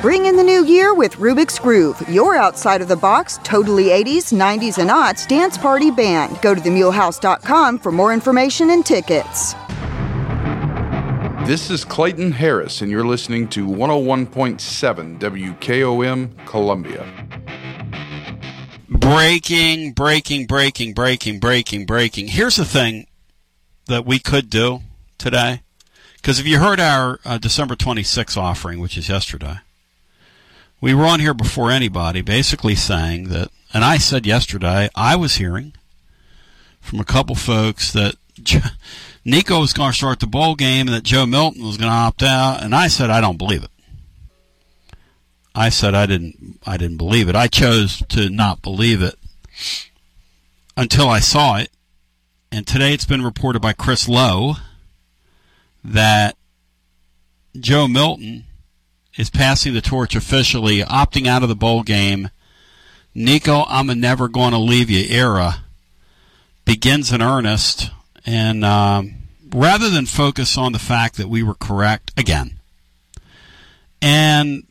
Bring in the new year with Rubik's Groove, your outside of the box, totally 80s, 90s, and aughts dance party band. Go to themulehouse.com for more information and tickets. This is Clayton Harris, and you're listening to 101.7 WKOM Columbia. Breaking, breaking, breaking, breaking, breaking, breaking. Here's the thing that we could do today? Because if you heard our uh, December 26th offering, which is yesterday, we were on here before anybody basically saying that, and I said yesterday, I was hearing from a couple folks that Nico was going to start the bowl game and that Joe Milton was going to opt out, and I said I don't believe it. I said I didn't I didn't believe it. I chose to not believe it until I saw it. And today it's been reported by Chris Low that Joe Milton is passing the torch officially, opting out of the bowl game. Nico, I'm a never going to leave you era begins in earnest. And um, rather than focus on the fact that we were correct again, and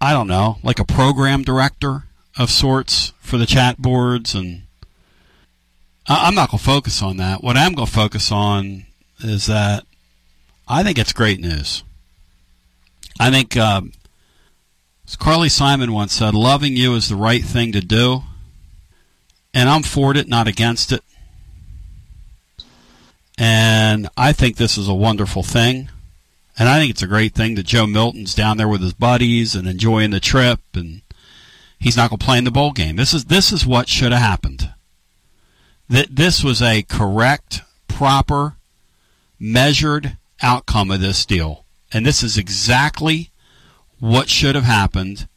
I don't know, like a program director of sorts for the chat boards, and I'm not going to focus on that. What I'm going to focus on is that I think it's great news. I think, um, Carly Simon once said, loving you is the right thing to do, and I'm for it, not against it. And I think this is a wonderful thing. And I think it's a great thing that Joe Milton's down there with his buddies and enjoying the trip and he's not going to play in the bowl game. This is this is what should have happened. That this was a correct, proper, measured outcome of this deal. And this is exactly what should have happened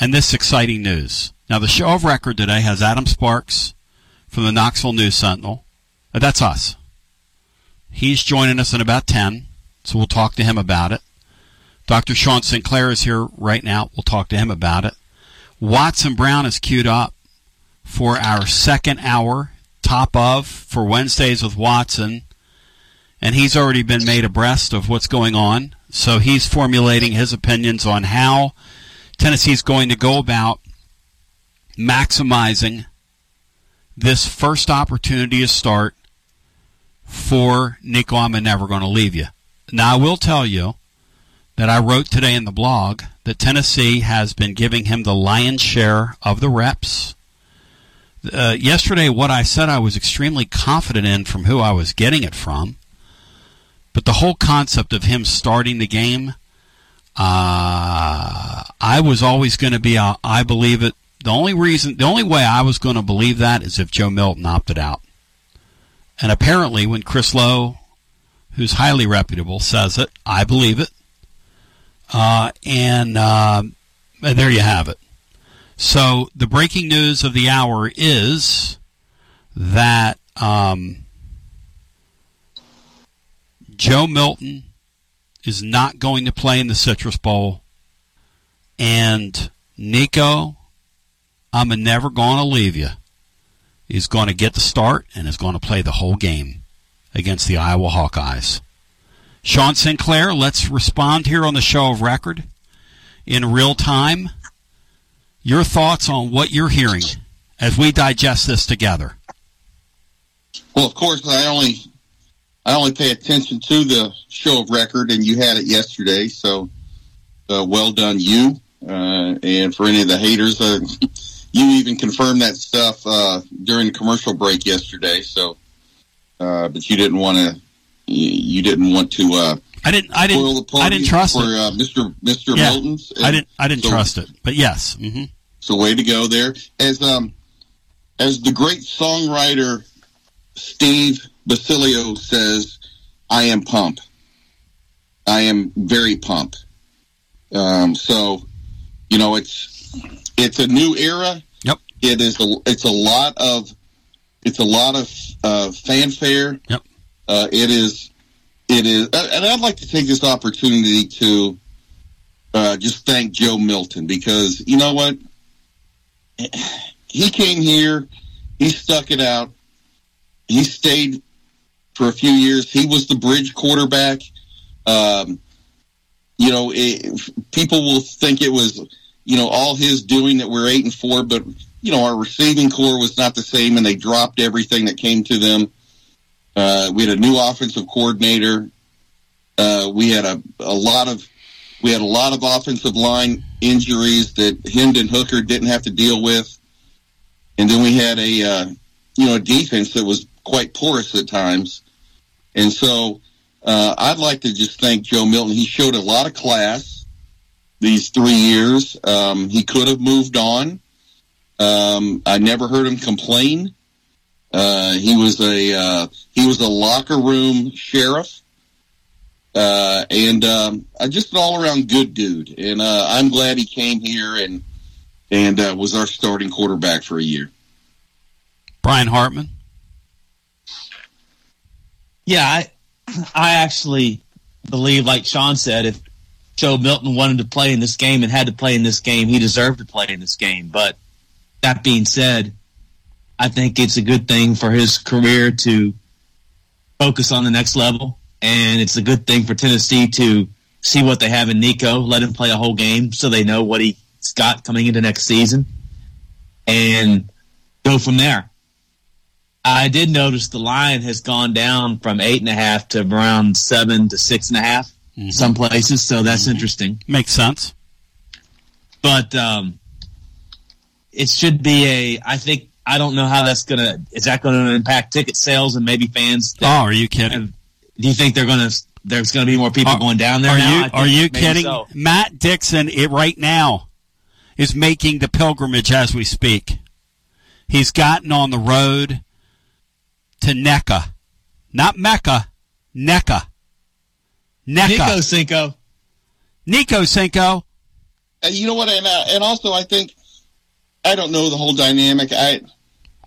and this exciting news. Now the show of record today has Adam Sparks from the Knoxville News Sentinel. Uh, that's us. He's joining us in about 10. So we'll talk to him about it. Dr. Sean Sinclair is here right now. We'll talk to him about it. Watson Brown is queued up for our second hour, top of, for Wednesdays with Watson. And he's already been made abreast of what's going on. So he's formulating his opinions on how Tennessee's going to go about maximizing this first opportunity to start for Nico. I'm never going to leave you. Now, I will tell you that I wrote today in the blog that Tennessee has been giving him the lion's share of the reps. Uh, yesterday, what I said I was extremely confident in from who I was getting it from, but the whole concept of him starting the game, uh, I was always going to be, a, I believe it. The only reason, the only way I was going to believe that is if Joe Milton opted out. And apparently, when Chris Low, who's highly reputable, says it. I believe it. Uh, and, uh, and there you have it. So the breaking news of the hour is that um, Joe Milton is not going to play in the Citrus Bowl, and Nico, I'm never going to leave you. He's going to get the start and is going to play the whole game against the Iowa Hawkeyes. Sean Sinclair, let's respond here on the show of record in real time. Your thoughts on what you're hearing as we digest this together. Well, of course, I only I only pay attention to the show of record, and you had it yesterday, so uh, well done, you. Uh, and for any of the haters, uh, you even confirmed that stuff uh, during the commercial break yesterday. So uh, but you didn't want to. You, didn't want to. Uh, I didn't. I didn't. I didn't trust for, it. Uh, Mr. Mr. Yeah, Milton's. I didn't. I didn't so, trust it. But yes. Mm-hmm. So way to go there. As um, as the great songwriter Steve Basilio says, I am pumped. I am very pumped. Um, so, you know, it's it's a new era. Yep. It is. A, it's a lot of it's a lot of uh, fanfare. Yep. Uh, it is. It is, and I'd like to take this opportunity to uh, just thank Joe Milton because you know what, he came here, he stuck it out, he stayed for a few years. He was the bridge quarterback. Um, you know, it, people will think it was you know all his doing that we're eight and four, but you know, our receiving corps was not the same, and they dropped everything that came to them. Uh, we had a new offensive coordinator. Uh, we had a, a lot of we had a lot of offensive line injuries that Hendon Hooker didn't have to deal with, and then we had a uh, you know a defense that was quite porous at times. And so uh, I'd like to just thank Joe Milton. He showed a lot of class these three years. Um, he could have moved on. Um, I never heard him complain. Uh, he was a uh, he was a locker room sheriff, uh, and um, just an all around good dude. And uh, I'm glad he came here and and uh, was our starting quarterback for a year. Brian Hartman. Yeah, I I actually believe, like Sean said, if Joe Milton wanted to play in this game and had to play in this game, he deserved to play in this game. But that being said, I think it's a good thing for his career to focus on the next level, and it's a good thing for Tennessee to see what they have in Nico, let him play a whole game so they know what he's got coming into next season, and go from there. I did notice the line has gone down from eight and a half to around seven to six and a half mm-hmm. some places, so that's mm-hmm. interesting. Makes sense. But um, it should be a. I think I don't know how that's gonna. Is that going to impact ticket sales and maybe fans? oh, are you kidding? Have, do you think they're going to? There's going to be more people are, going down there. Are now? you? Are you kidding? So. Matt Dixon, it right now, is making the pilgrimage as we speak. He's gotten on the road to NECA. Not Mecca, NECA. NECA. Nico Cinco. Nico Cinco. Uh, you know what? And, uh, and also, I think, I don't know the whole dynamic. I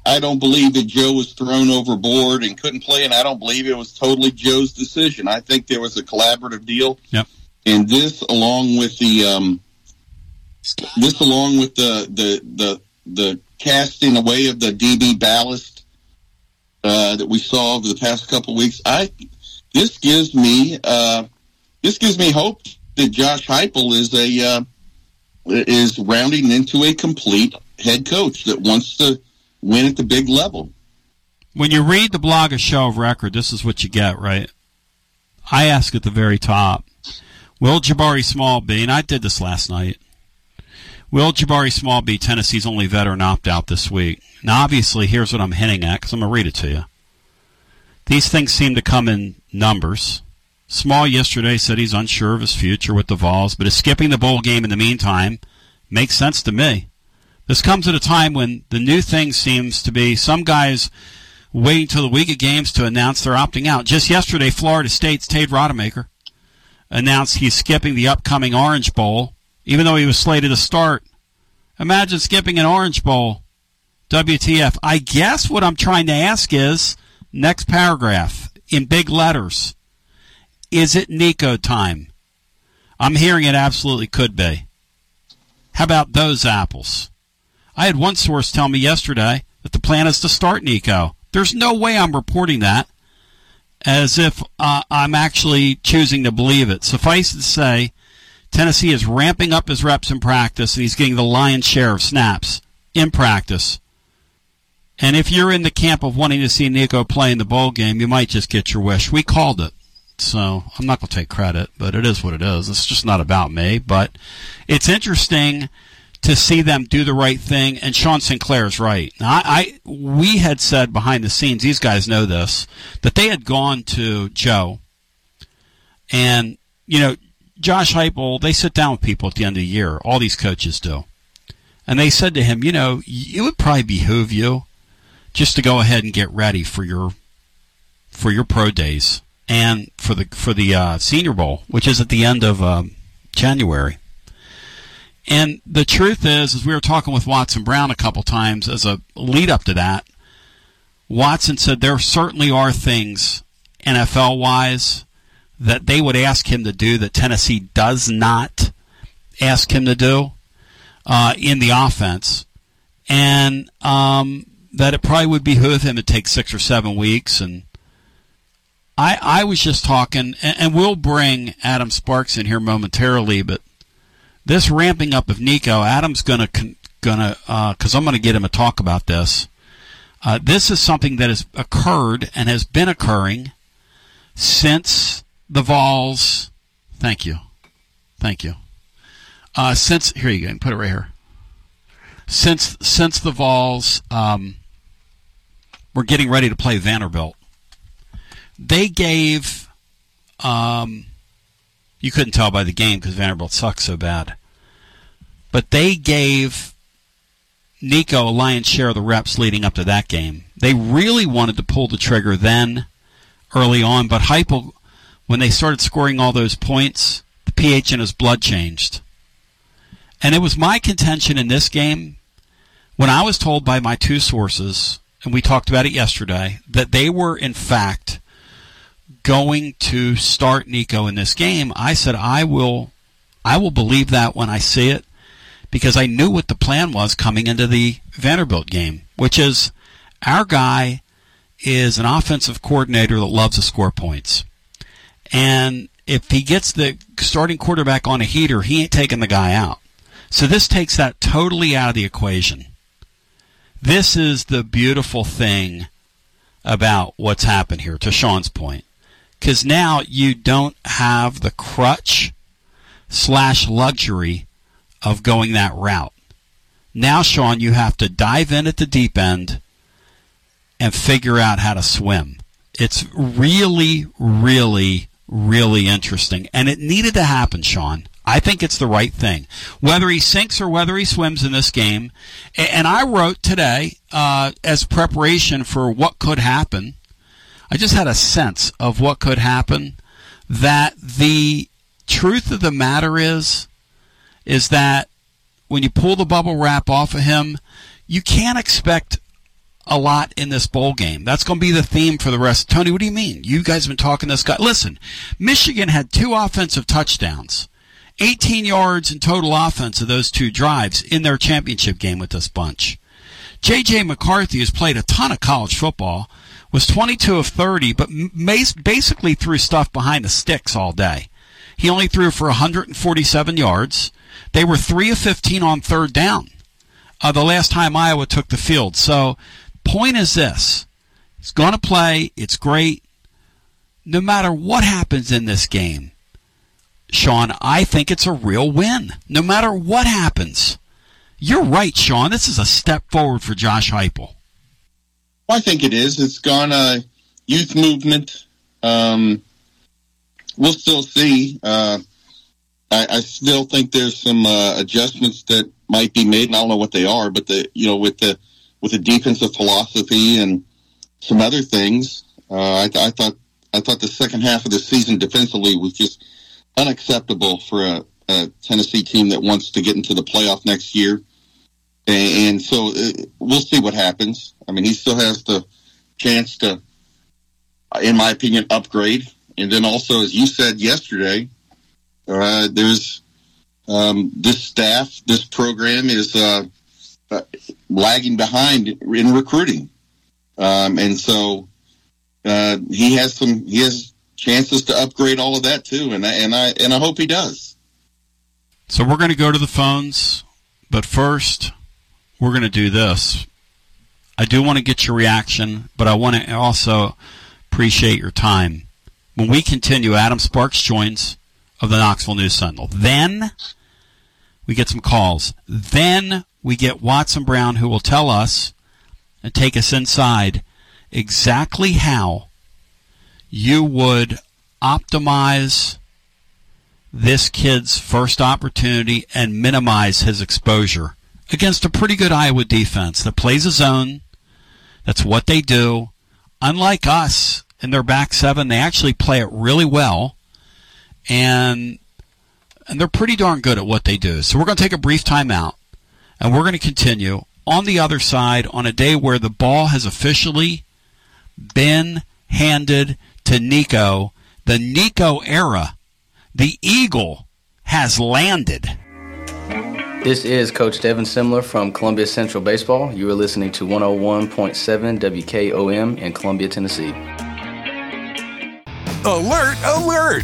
I don't believe that Joe was thrown overboard and couldn't play, and I don't believe it was totally Joe's decision. I think there was a collaborative deal. Yep. And this, along with the um, this, along with the the the the casting away of the DB ballast uh, that we saw over the past couple weeks. I this gives me uh, this gives me hope that Josh Heupel is a uh, is rounding into a complete head coach that wants to win at the big level. When you read the blog of Show of Record, this is what you get, right? I ask at the very top, will Jabari Small be, and I did this last night, will Jabari Small be Tennessee's only veteran opt out this week? Now, obviously, here's what I'm hinting at because I'm going to read it to you. These things seem to come in numbers. Small yesterday said he's unsure of his future with the Vols, but is skipping the bowl game in the meantime makes sense to me. This comes at a time when the new thing seems to be some guys waiting till the week of games to announce they're opting out. Just yesterday, Florida State's Tate Rodemaker announced he's skipping the upcoming Orange Bowl, even though he was slated to start. Imagine skipping an Orange Bowl. WTF. I guess what I'm trying to ask is next paragraph in big letters. Is it Nico time? I'm hearing it absolutely could be. How about those apples? I had one source tell me yesterday that the plan is to start Nico. There's no way I'm reporting that as if uh, I'm actually choosing to believe it. Suffice it to say, Tennessee is ramping up his reps in practice and he's getting the lion's share of snaps in practice. And if you're in the camp of wanting to see Nico play in the bowl game, you might just get your wish. We called it. So I'm not going to take credit, but it is what it is. It's just not about me. But it's interesting to see them do the right thing. And Sean Sinclair is right. Now, I, I we had said behind the scenes, these guys know this, that they had gone to Joe, and you know, Josh Heupel. They sit down with people at the end of the year. All these coaches do, and they said to him, you know, it would probably behoove you just to go ahead and get ready for your for your pro days and for the for the uh, Senior Bowl, which is at the end of um, January. And the truth is, as we were talking with Watson Brown a couple times as a lead up to that, Watson said there certainly are things NFL wise that they would ask him to do that Tennessee does not ask him to do uh, in the offense. And um, that it probably would behoove him to take six or seven weeks. And I, I was just talking, and, and we'll bring Adam Sparks in here momentarily, but this ramping up of Nico, Adam's gonna gonna because uh, I'm gonna get him to talk about this. Uh, this is something that has occurred and has been occurring since the Vols. Thank you, thank you. Uh, since here you go, put it right here. Since since the Vols um, we're getting ready to play Vanderbilt. they gave. Um, you couldn't tell by the game because Vanderbilt sucks so bad. But they gave Nico a lion's share of the reps leading up to that game. They really wanted to pull the trigger then, early on, but Heupel, when they started scoring all those points, the pH in his blood changed. And it was my contention in this game, when I was told by my two sources, and we talked about it yesterday, that they were in fact going to start Nico in this game, I said I will I will believe that when I see it because I knew what the plan was coming into the Vanderbilt game, which is our guy is an offensive coordinator that loves to score points. And if he gets the starting quarterback on a heater, he ain't taking the guy out. So this takes that totally out of the equation. This is the beautiful thing about what's happened here, to Sean's point. Because now you don't have the crutch slash luxury of going that route. Now, Sean, you have to dive in at the deep end and figure out how to swim. It's really, really, really interesting. And it needed to happen, Sean. I think it's the right thing. Whether he sinks or whether he swims in this game. And I wrote today, uh, as preparation for what could happen, I just had a sense of what could happen. That the truth of the matter is, is that when you pull the bubble wrap off of him, you can't expect a lot in this bowl game. That's going to be the theme for the rest. Tony, what do you mean? You guys have been talking this guy. Listen, Michigan had two offensive touchdowns, 18 yards in total offense of those two drives in their championship game with this bunch. J.J. McCarthy has played a ton of college football was 22 of 30, but basically threw stuff behind the sticks all day. He only threw for 147 yards. They were 3 of 15 on third down uh, the last time Iowa took the field. So, point is this he's going to play. It's great. No matter what happens in this game, Sean, I think it's a real win. No matter what happens. You're right, Sean. This is a step forward for Josh Heupel. Well, I think it is. It's gone a youth movement. Um, we'll still see. Uh, I, I, still think there's some uh, adjustments that might be made, and I don't know what they are, but the you know with the with the defensive philosophy and some other things, uh, I, I, thought I thought the second half of the season defensively was just unacceptable for a, a Tennessee team that wants to get into the playoff next year. And, and so uh, we'll see what happens. I mean, he still has the chance to, in my opinion, upgrade. And then also, as you said yesterday, uh, there's um, this staff, this program is uh, lagging behind in recruiting, um, and so uh, he has some he has chances to upgrade all of that too, and I, and I and I hope he does. So we're going to go to the phones, but first we're going to do this. I do want to get your reaction, but I want to also appreciate your time. When we continue, Adam Sparks joins of the Knoxville News Sentinel. Then we get some calls. Then we get Watson Brown who will tell us and take us inside exactly how you would optimize this kid's first opportunity and minimize his exposure against a pretty good Iowa defense that plays a zone. That's what they do. Unlike us in their back seven, they actually play it really well. And and they're pretty darn good at what they do. So we're going to take a brief timeout and we're going to continue on the other side on a day where the ball has officially been handed to Nico. The Nico era, the Eagle has landed. This is Coach Devin Simler from Columbia Central Baseball. You are listening to 101.7 WKOM in Columbia, Tennessee. Alert, alert!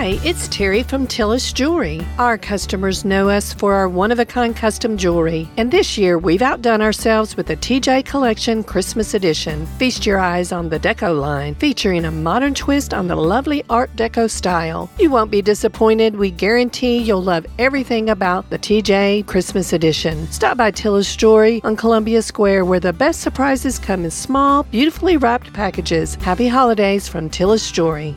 Hi, it's Terry from Tillis Jewelry. Our customers know us for our one of a kind custom jewelry, and this year we've outdone ourselves with the TJ Collection Christmas Edition. Feast your eyes on the Deco line, featuring a modern twist on the lovely Art Deco style. You won't be disappointed. We guarantee you'll love everything about the TJ Christmas Edition. Stop by Tillis Jewelry on Columbia Square, where the best surprises come in small, beautifully wrapped packages. Happy holidays from Tillis Jewelry.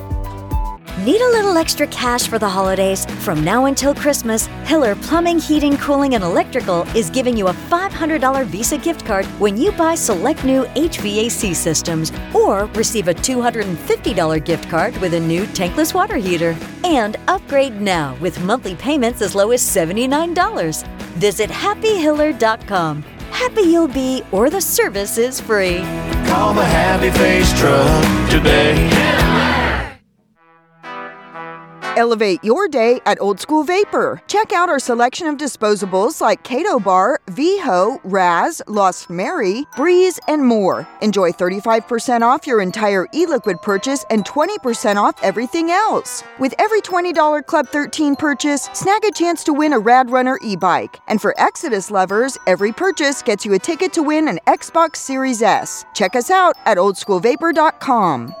Need a little extra cash for the holidays? From now until Christmas, Hiller Plumbing, Heating, Cooling, and Electrical is giving you a $500 Visa gift card when you buy select new HVAC systems or receive a $250 gift card with a new tankless water heater. And upgrade now with monthly payments as low as $79. Visit happyhiller.com. Happy you'll be, or the service is free. Call the Happy Face Truck today. Elevate your day at Old School Vapor. Check out our selection of disposables like Kado Bar, VHO, Raz, Lost Mary, Breeze, and more. Enjoy 35% off your entire e liquid purchase and 20% off everything else. With every $20 Club 13 purchase, snag a chance to win a Rad Runner e bike. And for Exodus lovers, every purchase gets you a ticket to win an Xbox Series S. Check us out at oldschoolvapor.com.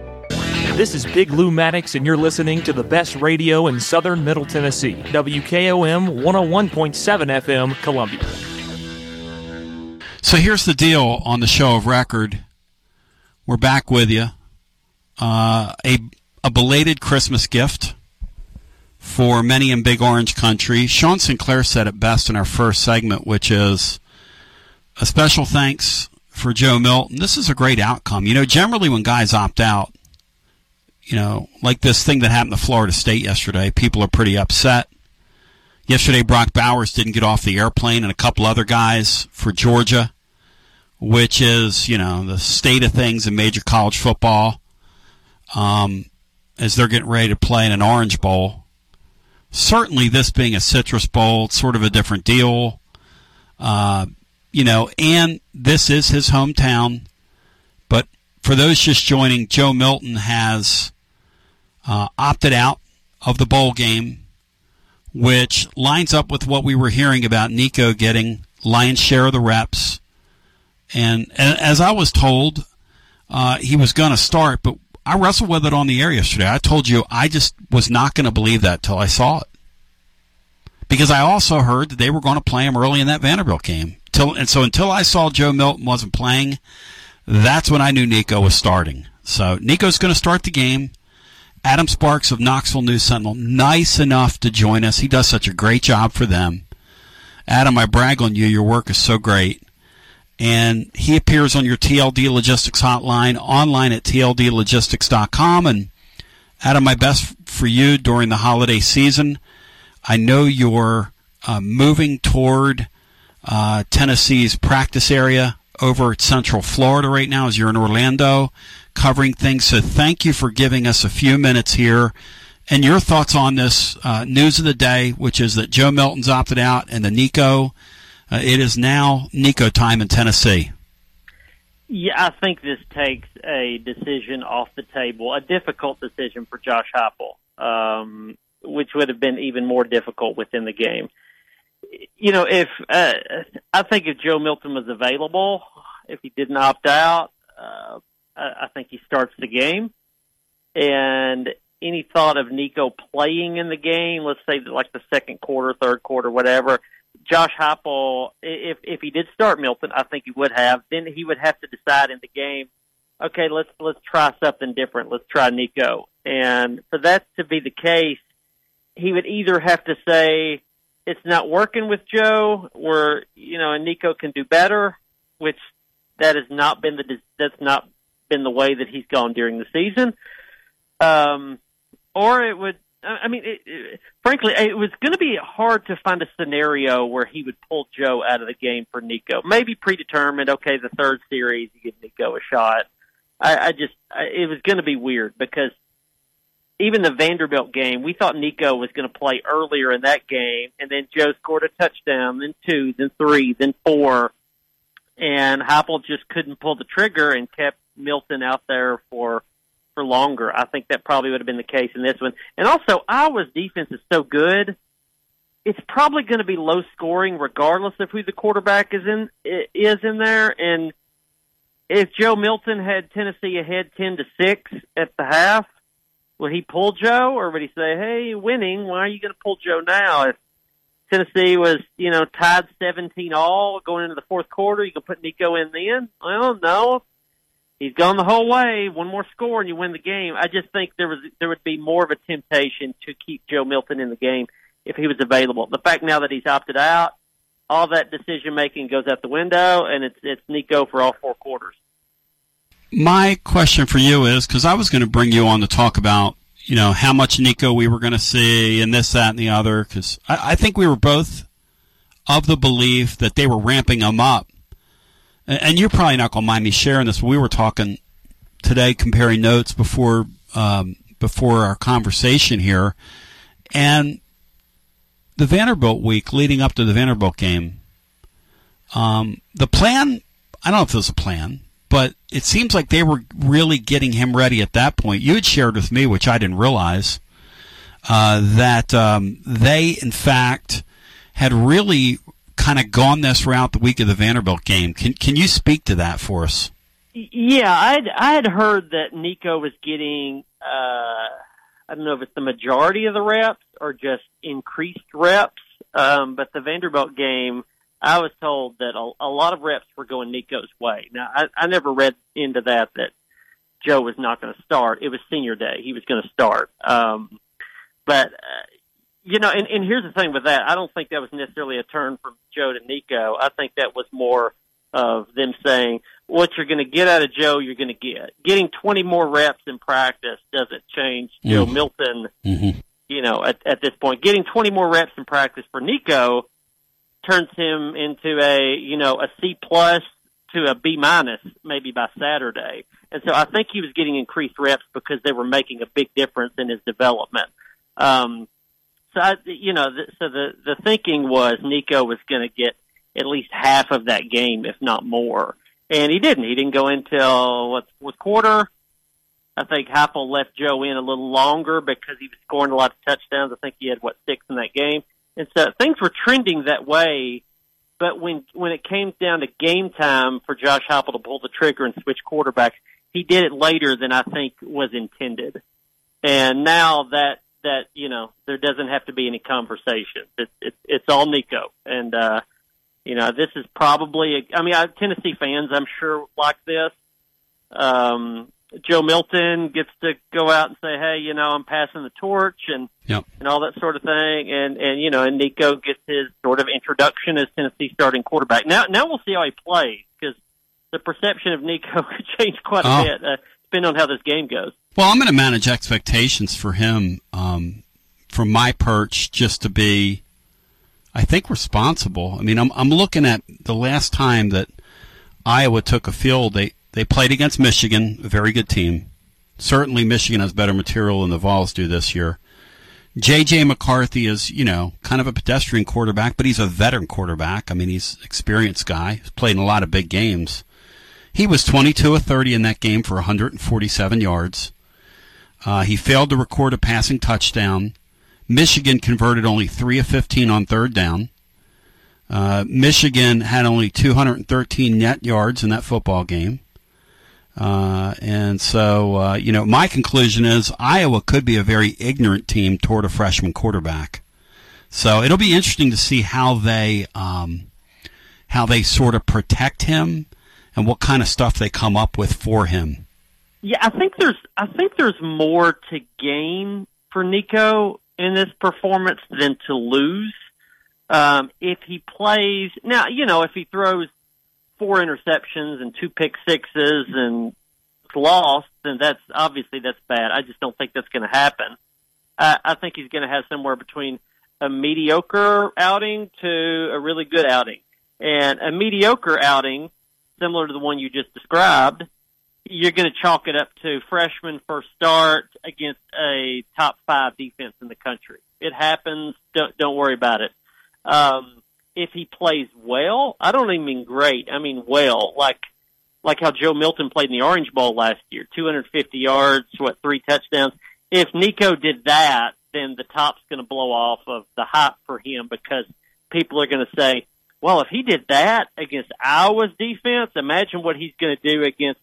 This is Big Lou Maddox, and you're listening to the best radio in southern Middle Tennessee. WKOM 101.7 FM, Columbia. So here's the deal on the show of record. We're back with you. Uh, a, a belated Christmas gift for many in Big Orange Country. Sean Sinclair said it best in our first segment, which is a special thanks for Joe Milton. This is a great outcome. You know, generally when guys opt out, you know, like this thing that happened to Florida State yesterday, people are pretty upset. Yesterday, Brock Bowers didn't get off the airplane, and a couple other guys for Georgia, which is, you know, the state of things in major college football um, as they're getting ready to play in an Orange Bowl. Certainly, this being a Citrus Bowl, it's sort of a different deal. Uh, you know, and this is his hometown. For those just joining, Joe Milton has uh, opted out of the bowl game, which lines up with what we were hearing about Nico getting lion's share of the reps. And, and as I was told, uh, he was going to start, but I wrestled with it on the air yesterday. I told you I just was not going to believe that till I saw it. Because I also heard that they were going to play him early in that Vanderbilt game. Till, and so until I saw Joe Milton wasn't playing, that's when I knew Nico was starting. So Nico's going to start the game. Adam Sparks of Knoxville News Sentinel, nice enough to join us. He does such a great job for them. Adam, I brag on you. Your work is so great. And he appears on your TLD Logistics hotline online at tldlogistics.com. And Adam, my best for you during the holiday season. I know you're uh, moving toward uh, Tennessee's practice area over at Central Florida right now as you're in Orlando covering things. So thank you for giving us a few minutes here and your thoughts on this uh, news of the day, which is that Joe Milton's opted out and the Nico. Uh, it is now Nico time in Tennessee. Yeah, I think this takes a decision off the table, a difficult decision for Josh Heupel, um, which would have been even more difficult within the game. You know, if uh, I think if Joe Milton was available, if he didn't opt out, uh, I I think he starts the game. And any thought of Nico playing in the game, let's say like the second quarter, third quarter, whatever, Josh Heupel, if if he did start Milton, I think he would have. Then he would have to decide in the game, okay, let's let's try something different. Let's try Nico. And for that to be the case, he would either have to say it's not working with Joe, or you know, and Nico can do better, which that has not been the that's not been the way that he's gone during the season. Um, or it would, I mean, it, it, frankly, it was going to be hard to find a scenario where he would pull Joe out of the game for Nico. Maybe predetermined. Okay, the third series, you give Nico a shot. I, I just, I, it was going to be weird because even the Vanderbilt game, we thought Nico was going to play earlier in that game, and then Joe scored a touchdown, then two, then three, then four, and Heupel just couldn't pull the trigger and kept Milton out there for for longer. I think that probably would have been the case in this one. And also, Iowa's defense is so good; it's probably going to be low scoring, regardless of who the quarterback is in is in there. And if Joe Milton had Tennessee ahead ten to six at the half, would he pull Joe, or would he say, "Hey, winning? Why are you going to pull Joe now?" If Tennessee was, you know, tied 17 all going into the fourth quarter. You can put Nico in then. Well, no, he's gone the whole way. One more score and you win the game. I just think there was there would be more of a temptation to keep Joe Milton in the game if he was available. The fact now that he's opted out, all that decision making goes out the window, and it's it's Nico for all four quarters. My question for you is because I was going to bring you on to talk about you know, how much Nico we were going to see and this, that, and the other. Because I, I, think we were both of the belief that they were ramping him up. And, and you're probably not going to mind me sharing this. We were talking today, comparing notes before um, before our conversation here, and the Vanderbilt week leading up to the Vanderbilt game. Um, the plan, I don't know if it was a plan, but it seems like they were really getting him ready at that point. You had shared with me, which I didn't realize, uh, that um, they, in fact, had really kind of gone this route the week of the Vanderbilt game. Can can you speak to that for us? Yeah, I'd I had heard that Nico was getting uh, I don't know if it's the majority of the reps or just increased reps. Um, but the Vanderbilt game, I was told that a, a lot of reps were going Nico's way. Now, I, I never read into that that Joe was not going to start. It was senior day; he was going to start. Um, but uh, you know, and, and here's the thing with that: I don't think that was necessarily a turn from Joe to Nico. I think that was more of them saying, "What you're going to get out of Joe, you're going to get." Getting 20 more reps in practice doesn't change Joe Mhm. Milton. Mm-hmm. You know, at, at this point, getting 20 more reps in practice for Nico turns him into a you know a C plus to a B minus maybe by Saturday. And so I think he was getting increased reps because they were making a big difference in his development. Um, so I, you know, the, so the the thinking was Nico was going to get at least half of that game, if not more, and he didn't. He didn't go until what fourth quarter. I think Heupel left Joe in a little longer because he was scoring a lot of touchdowns. I think he had what six in that game, and so things were trending that way. But when when it came down to game time for Josh Heupel to pull the trigger and switch quarterbacks, he did it later than I think was intended. And now that that you know there doesn't have to be any conversation. It's it's, it's all Nico, and uh, you know this is probably. A, I mean, I, Tennessee fans, I'm sure, like this. Um, Joe Milton gets to go out and say, "Hey, you know, I'm passing the torch," and Yep. and all that sort of thing. And and you know, and Nico gets his sort of introduction as Tennessee starting quarterback. Now now we'll see how he plays because the perception of Nico could change quite a Oh. bit uh, depending on how this game goes. Well, I'm going to manage expectations for him um, from my perch just to be, I think, responsible. I mean, I'm I'm looking at the last time that Iowa took a field. They they played against Michigan, a very good team. Certainly, Michigan has better material than the Vols do this year. J.J. McCarthy is, you know, kind of a pedestrian quarterback, but he's a veteran quarterback. I mean, he's an experienced guy. He's played in a lot of big games. He was 22 of 30 in that game for 147 yards. Uh, he failed to record a passing touchdown. Michigan converted only 3 of 15 on third down. Uh, Michigan had only 213 net yards in that football game. Uh, and so, uh, you know, my conclusion is Iowa could be a very ignorant team toward a freshman quarterback. So it'll be interesting to see how they um, how they sort of protect him and what kind of stuff they come up with for him. Yeah, I think there's I think there's more to gain for Nico in this performance than to lose. Um, if he plays now, you know, if he throws four interceptions and two pick sixes and lost, then that's obviously that's bad. I just don't think that's going to happen. I, I think he's going to have somewhere between a mediocre outing to a really good outing, and a mediocre outing, similar to the one you just described, you're going to chalk it up to freshman first start against a top five defense in the country. It happens. Don't don't worry about it. Um, if he plays well, I don't even mean great. I mean well, like like how Joe Milton played in the Orange Bowl last year, 250 yards, what three touchdowns. If Nico did that, then the top's going to blow off of the hype for him because people are going to say, "Well, if he did that against Iowa's defense, imagine what he's going to do against."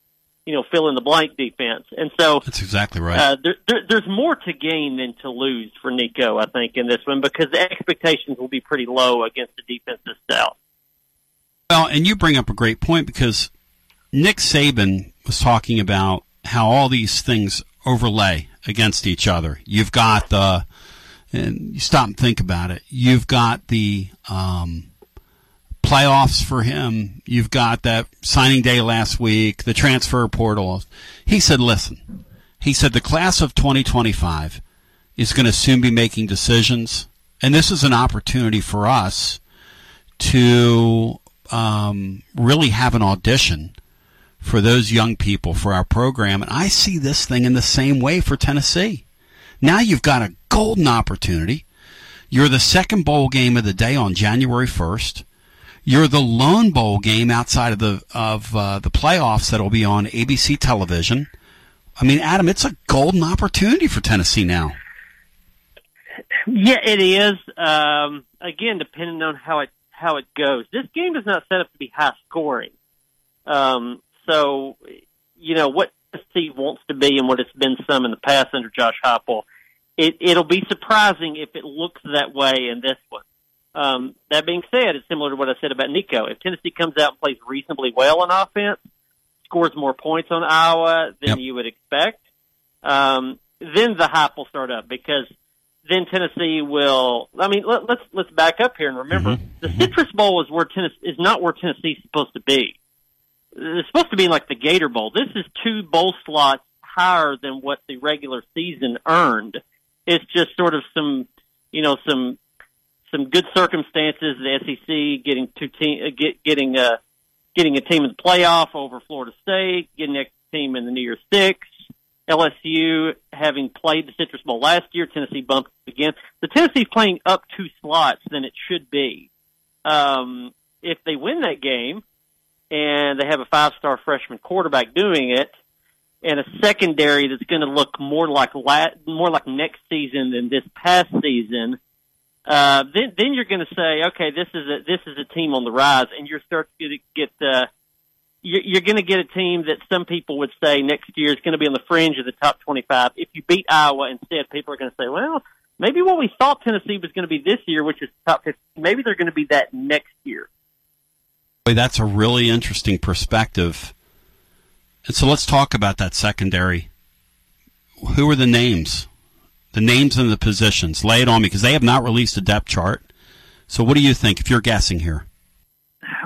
You know, fill in the blank defense, and so That's exactly right. uh, there, there, there's more to gain than to lose for Nico, I think, in this one because the expectations will be pretty low against the defensive stout. Well, and you bring up a great point because Nick Saban was talking about how all these things overlay against each other. You've got the, and you stop and think about it. You've got the um, playoffs for him. You've got that signing day last week, the transfer portal. He said, listen, he said the class of 2025 is going to soon be making decisions. And this is an opportunity for us to um, really have an audition for those young people for our program. And I see this thing in the same way for Tennessee. Now you've got a golden opportunity. You're the second bowl game of the day on January 1st. You're the lone bowl game outside of the of uh, the playoffs that'll be on ABC television. I mean, Adam, it's a golden opportunity for Tennessee now. Yeah, it is. Um, again, depending on how it how it goes. This game is not set up to be high scoring. Um, so, you know what Tennessee wants to be and what it's been some in the past under Josh Heupel. It, it'll be surprising if it looks that way in this one. Um, that being said, it's similar to what I said about Nico. If Tennessee comes out and plays reasonably well on offense, scores more points on Iowa than Yep. you would expect, um, then the hype will start up because then Tennessee will. I mean, let, let's let's back up here and remember the Citrus Bowl is where Tennessee is not where Tennessee's supposed to be. It's supposed to be like the Gator Bowl. This is two bowl slots higher than what the regular season earned. It's just sort of some, you know, some some good circumstances. The SEC getting two team uh, get, getting a getting a team in the playoff over Florida State, getting a team in the New Year's Six. LSU having played the Citrus Bowl last year, Tennessee bumped again. The Tennessee's playing up two slots than it should be. Um, if they win that game, and they have a five-star freshman quarterback doing it, and a secondary that's going to look more like la- more like next season than this past season, uh, then then you're going to say, okay, this is a this is a team on the rise, and you're start to get uh, you're, you're going to get a team that some people would say next year is going to be on the fringe of the top 25. If you beat Iowa instead, people are going to say, well, maybe what we thought Tennessee was going to be this year, which is top 15, maybe they're going to be that next year. That's a really interesting perspective. And so let's talk about that secondary. Who are the names? The names and the positions. Lay it on me because they have not released a depth chart. So what do you think if you're guessing here?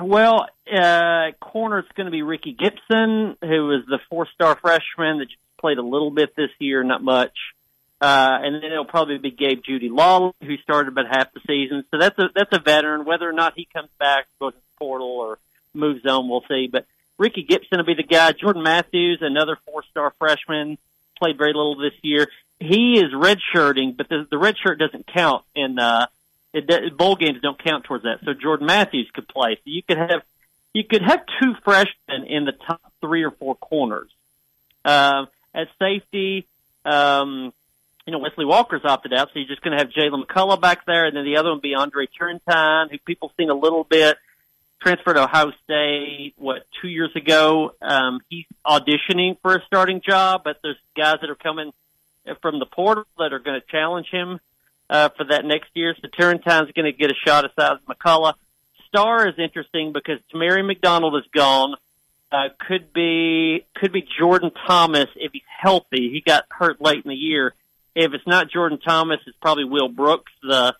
Well, uh, corner it's going to be Rickey Gibson, who is the four-star freshman that just played a little bit this year, not much. Uh, and then it'll probably be Gabe Jeudy-Lally, who started about half the season. So that's a that's a veteran. Whether or not he comes back, goes to the portal, or moves on, we'll see. But Rickey Gibson will be the guy. Jordan Matthews, another four-star freshman, played very little this year. He is redshirting, but the, the red shirt doesn't count in uh, it, do- bowl games. Don't count towards that. So Jordan Matthews could play. So you could have you could have two freshmen in the top three or four corners. Um, at safety, um, you know, Wesley Walker's opted out, so you're just going to have Jaylen McCollough back there, and then the other one be Andre Turrentine, who people seen a little bit. Transferred to Ohio State, what, two years ago. Um, he's auditioning for a starting job, but there's guys that are coming from the portal that are going to challenge him uh, for that next year. So Turrentine's going to get a shot aside McCollough. Star is interesting because Tamari McDonald is gone. Uh, could be could be Jourdan Thomas if he's healthy. He got hurt late in the year. If it's not Jourdan Thomas, it's probably Will Brooks, the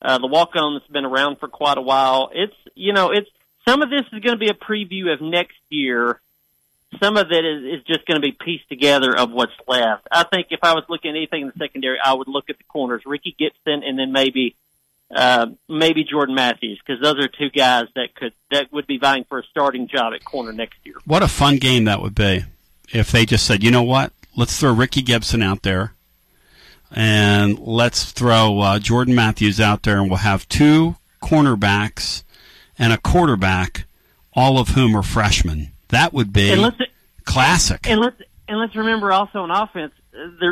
uh, the walk on that's been around for quite a while. It's you know it's some of this is going to be a preview of next year. Some of it is, is just going to be pieced together of what's left. I think if I was looking at anything in the secondary, I would look at the corners, Rickey Gibson, and then maybe uh, maybe Jordan Matthews, because those are two guys that could that would be vying for a starting job at corner next year. What a fun game that would be if they just said, you know what, let's throw Rickey Gibson out there and let's throw uh, Jordan Matthews out there, and we'll have two cornerbacks and a quarterback, all of whom are freshmen. That would be And let's classic. And let's and let's remember also on offense,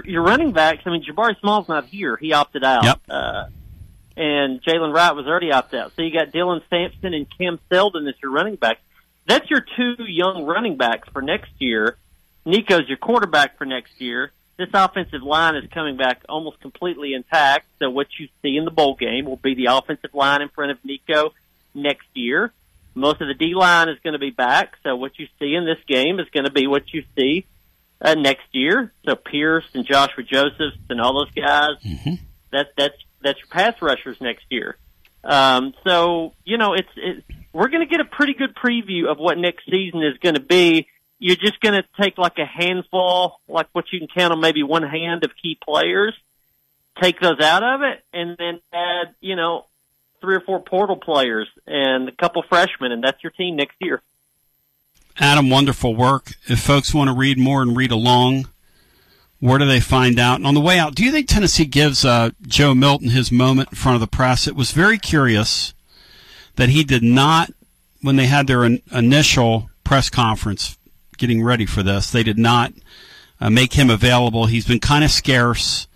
your running backs. I mean, Jabari Small's not here; he opted out. Yep. Uh, and Jaylen Wright was already opted out. So you got Dylan Sampson and Cam Seldon as your running back. That's your two young running backs for next year. Nico's your quarterback for next year. This offensive line is coming back almost completely intact. So what you see in the bowl game will be the offensive line in front of Nico next year. Most of the D line is going to be back. So what you see in this game is going to be what you see uh, next year. So Pearce and Joshua Josephs and all those guys. That that's that's your pass rushers next year. Um, so you know it's it, we're going to get a pretty good preview of what next season is going to be. You're just going to take like a handful, like what you can count on maybe one hand of key players, take those out of it, and then add you know three or four portal players and a couple freshmen, and that's your team next year. Adam, wonderful work. If folks want to read more and read along, where do they find out? And on the way out, do you think Tennessee gives uh, Joe Milton his moment in front of the press? It was very curious that he did not, when they had their in- initial press conference getting ready for this, they did not uh, make him available. He's been kind of scarce.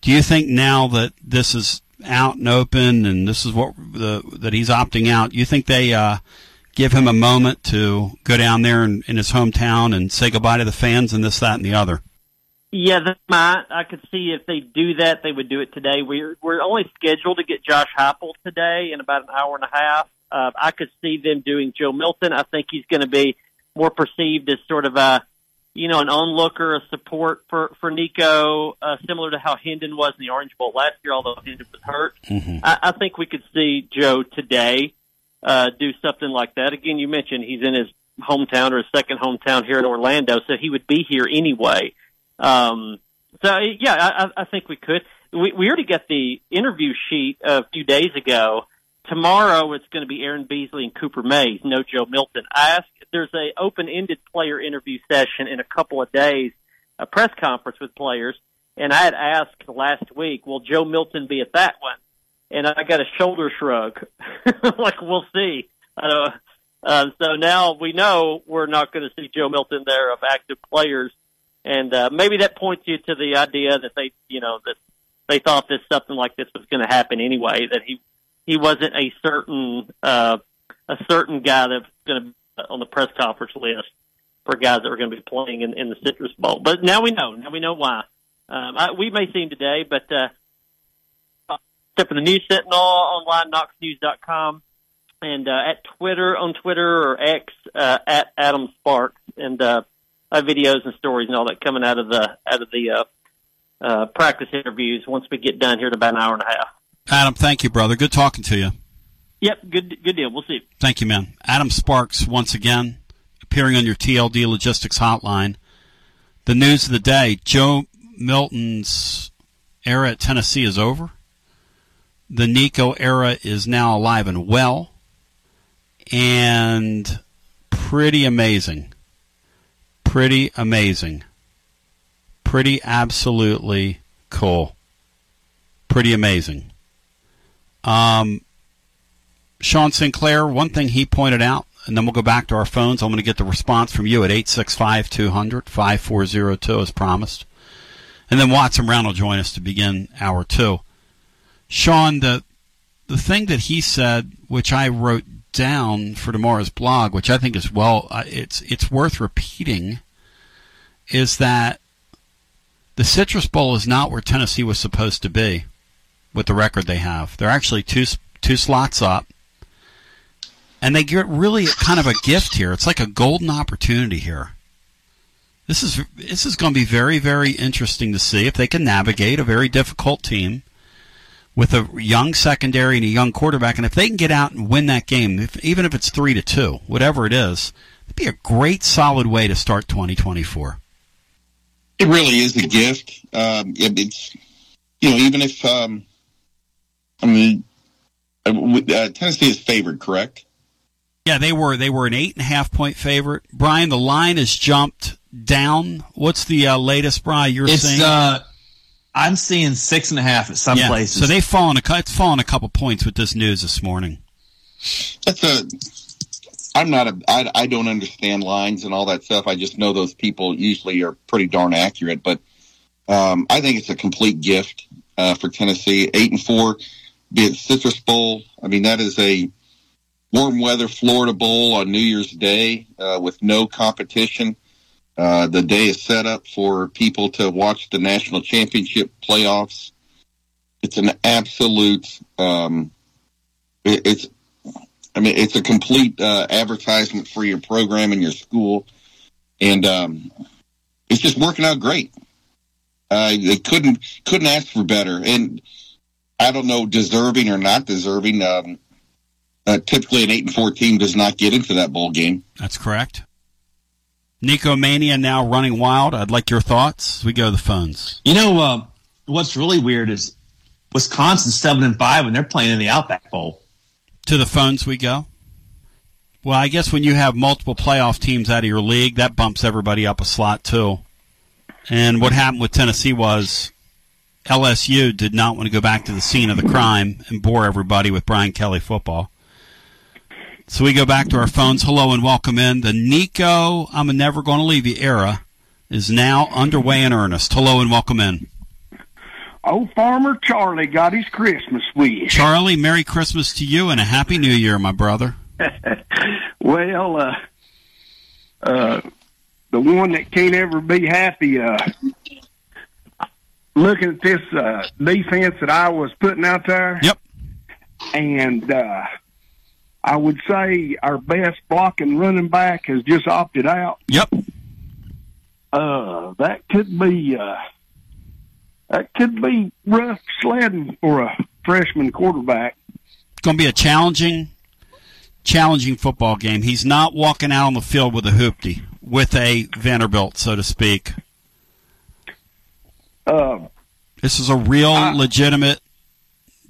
Do you think now that this is out and open, and this is what the that he's opting out, you think they uh, give him a moment to go down there in, in his hometown and say goodbye to the fans and this, that, and the other. Yeah, they might. I could see if they do that, they would do it today. We're we're only scheduled to get Josh Heupel today in about an hour and a half. Uh, I could see them doing Joe Milton. I think he's going to be more perceived as sort of a, you know, an onlooker, a support for for Nico, uh, similar to how Hendon was in the Orange Bowl last year, although Hendon was hurt. Mm-hmm. I, I think we could see Joe today uh, do something like that. Again, you mentioned he's in his hometown or his second hometown here in Orlando, so he would be here anyway. Um, so yeah, I, I think we could. We, we already got the interview sheet a few days ago. Tomorrow it's going to be Aaron Beasley and Cooper Mays, no Joe Milton. I asked, there's a open-ended player interview session in a couple of days, a press conference with players, and I had asked last week, will Joe Milton be at that one? And I got a shoulder shrug, like we'll see. Uh, uh, so now we know we're not going to see Joe Milton there of active players and uh, maybe that points you to the idea that they, you know, that they thought this something like this was going to happen anyway. That he he wasn't a certain uh, a certain guy that's going to on the press conference list for guys that were going to be playing in, in the Citrus Bowl. But now we know. Now we know why. Um, I, we may see him today, but uh, except the News Sentinel online, KnoxNews.com, and uh, at Twitter on Twitter or X uh, at Adam Sparks, and uh, uh, videos and stories and all that coming out of the out of the uh, uh, practice interviews once we get done here in about an hour and a half. Adam, thank you, brother. Good talking to you. Yep, good good deal. We'll see. Thank you, man. Adam Sparks once again appearing on your TLD Logistics Hotline. The news of the day: Joe Milton's era at Tennessee is over. The Nico era is now alive and well, and pretty amazing pretty amazing. Pretty absolutely cool. Pretty amazing. Um, Sean Sinclair, one thing he pointed out, and then we'll go back to our phones. I'm going to get the response from you at 865 200 5402 as promised. And then Watson Brown will join us to begin hour two. Sean, the, the thing that he said, which I wrote down for tomorrow's blog, which I think is well, uh, it's it's worth repeating, is that the Citrus Bowl is not where Tennessee was supposed to be with the record they have. They're actually two two slots up, and they get really kind of a gift here. It's like a golden opportunity here. This is this is going to be very very interesting to see if they can navigate a very difficult team with a young secondary and a young quarterback, and if they can get out and win that game, if, even if it's three to two, whatever it is, it'd be a great solid way to start 2024. It really is a gift. Um, it, it's you know even if um, I mean uh, uh, Tennessee is favored, correct? Yeah, they were they were an eight and a half point favorite. Brian, the line has jumped down. What's the uh, latest, Brian? You're it's, saying? Uh, I'm seeing six and a half at some yeah, places. So they've fallen a it's fallen a couple points with this news this morning. That's a I'm not a I, I don't understand lines and all that stuff. I just know those people usually are pretty darn accurate. But um, I think it's a complete gift uh, for Tennessee. Eight and four, be it Citrus Bowl. I mean that is a warm weather Florida Bowl on New Year's Day uh, with no competition. Uh, the day is set up for people to watch the national championship playoffs. It's an absolute. Um, it, it's I mean, it's a complete uh, advertisement for your program and your school, and um, it's just working out great. Uh, they couldn't couldn't ask for better, and I don't know deserving or not deserving. Um, uh, typically, an eight and four team does not get into that bowl game. That's correct. Nico Mania now running wild. I'd like your thoughts. We go to the phones. You know uh, what's really weird is Wisconsin seven and five, and they're playing in the Outback Bowl to the phones we go. Well, I guess when you have multiple playoff teams out of your league, that bumps everybody up a slot too. And what happened with Tennessee was LSU did not want to go back to the scene of the crime and bore everybody with Brian Kelly football. So we go back to our phones. Hello and welcome in. The Nico I'm never going to leave you era is now underway in earnest. Hello and welcome in. Old Farmer Charlie got his Christmas wish. Charlie, Merry Christmas to you and a Happy New Year, my brother. Well, uh, uh, the one that can't ever be happy, uh, looking at this uh, defense that I was putting out there. Yep. And uh, I would say our best blocking running back has just opted out. Yep. Uh, that could be uh, that could be rough sledding for a freshman quarterback. It's going to be a challenging, challenging football game. He's not walking out on the field with a hoopty, with a Vanderbilt, so to speak. Uh, this is a real, legitimate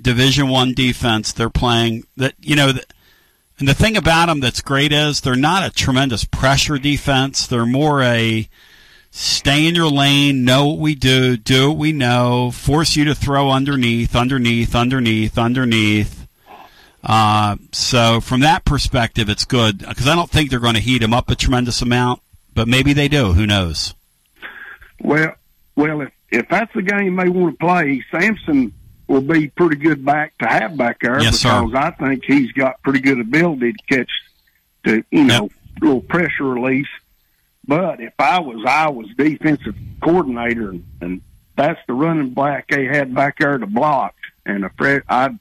Division One defense. They're playing that you know. And the thing about them that's great is they're not a tremendous pressure defense. They're more a stay in your lane, know what we do, do what we know, force you to throw underneath, underneath, underneath, underneath. Uh, so from that perspective, it's good because I don't think they're going to heat him up a tremendous amount, but maybe they do. Who knows? Well, well, if if that's the game they want to play, Sampson will be pretty good back to have back there Yes, sir. because I think he's got pretty good ability to catch to you know little pressure release. But if I was I was defensive coordinator and, and that's the running back they had back there to block and a fresh I'd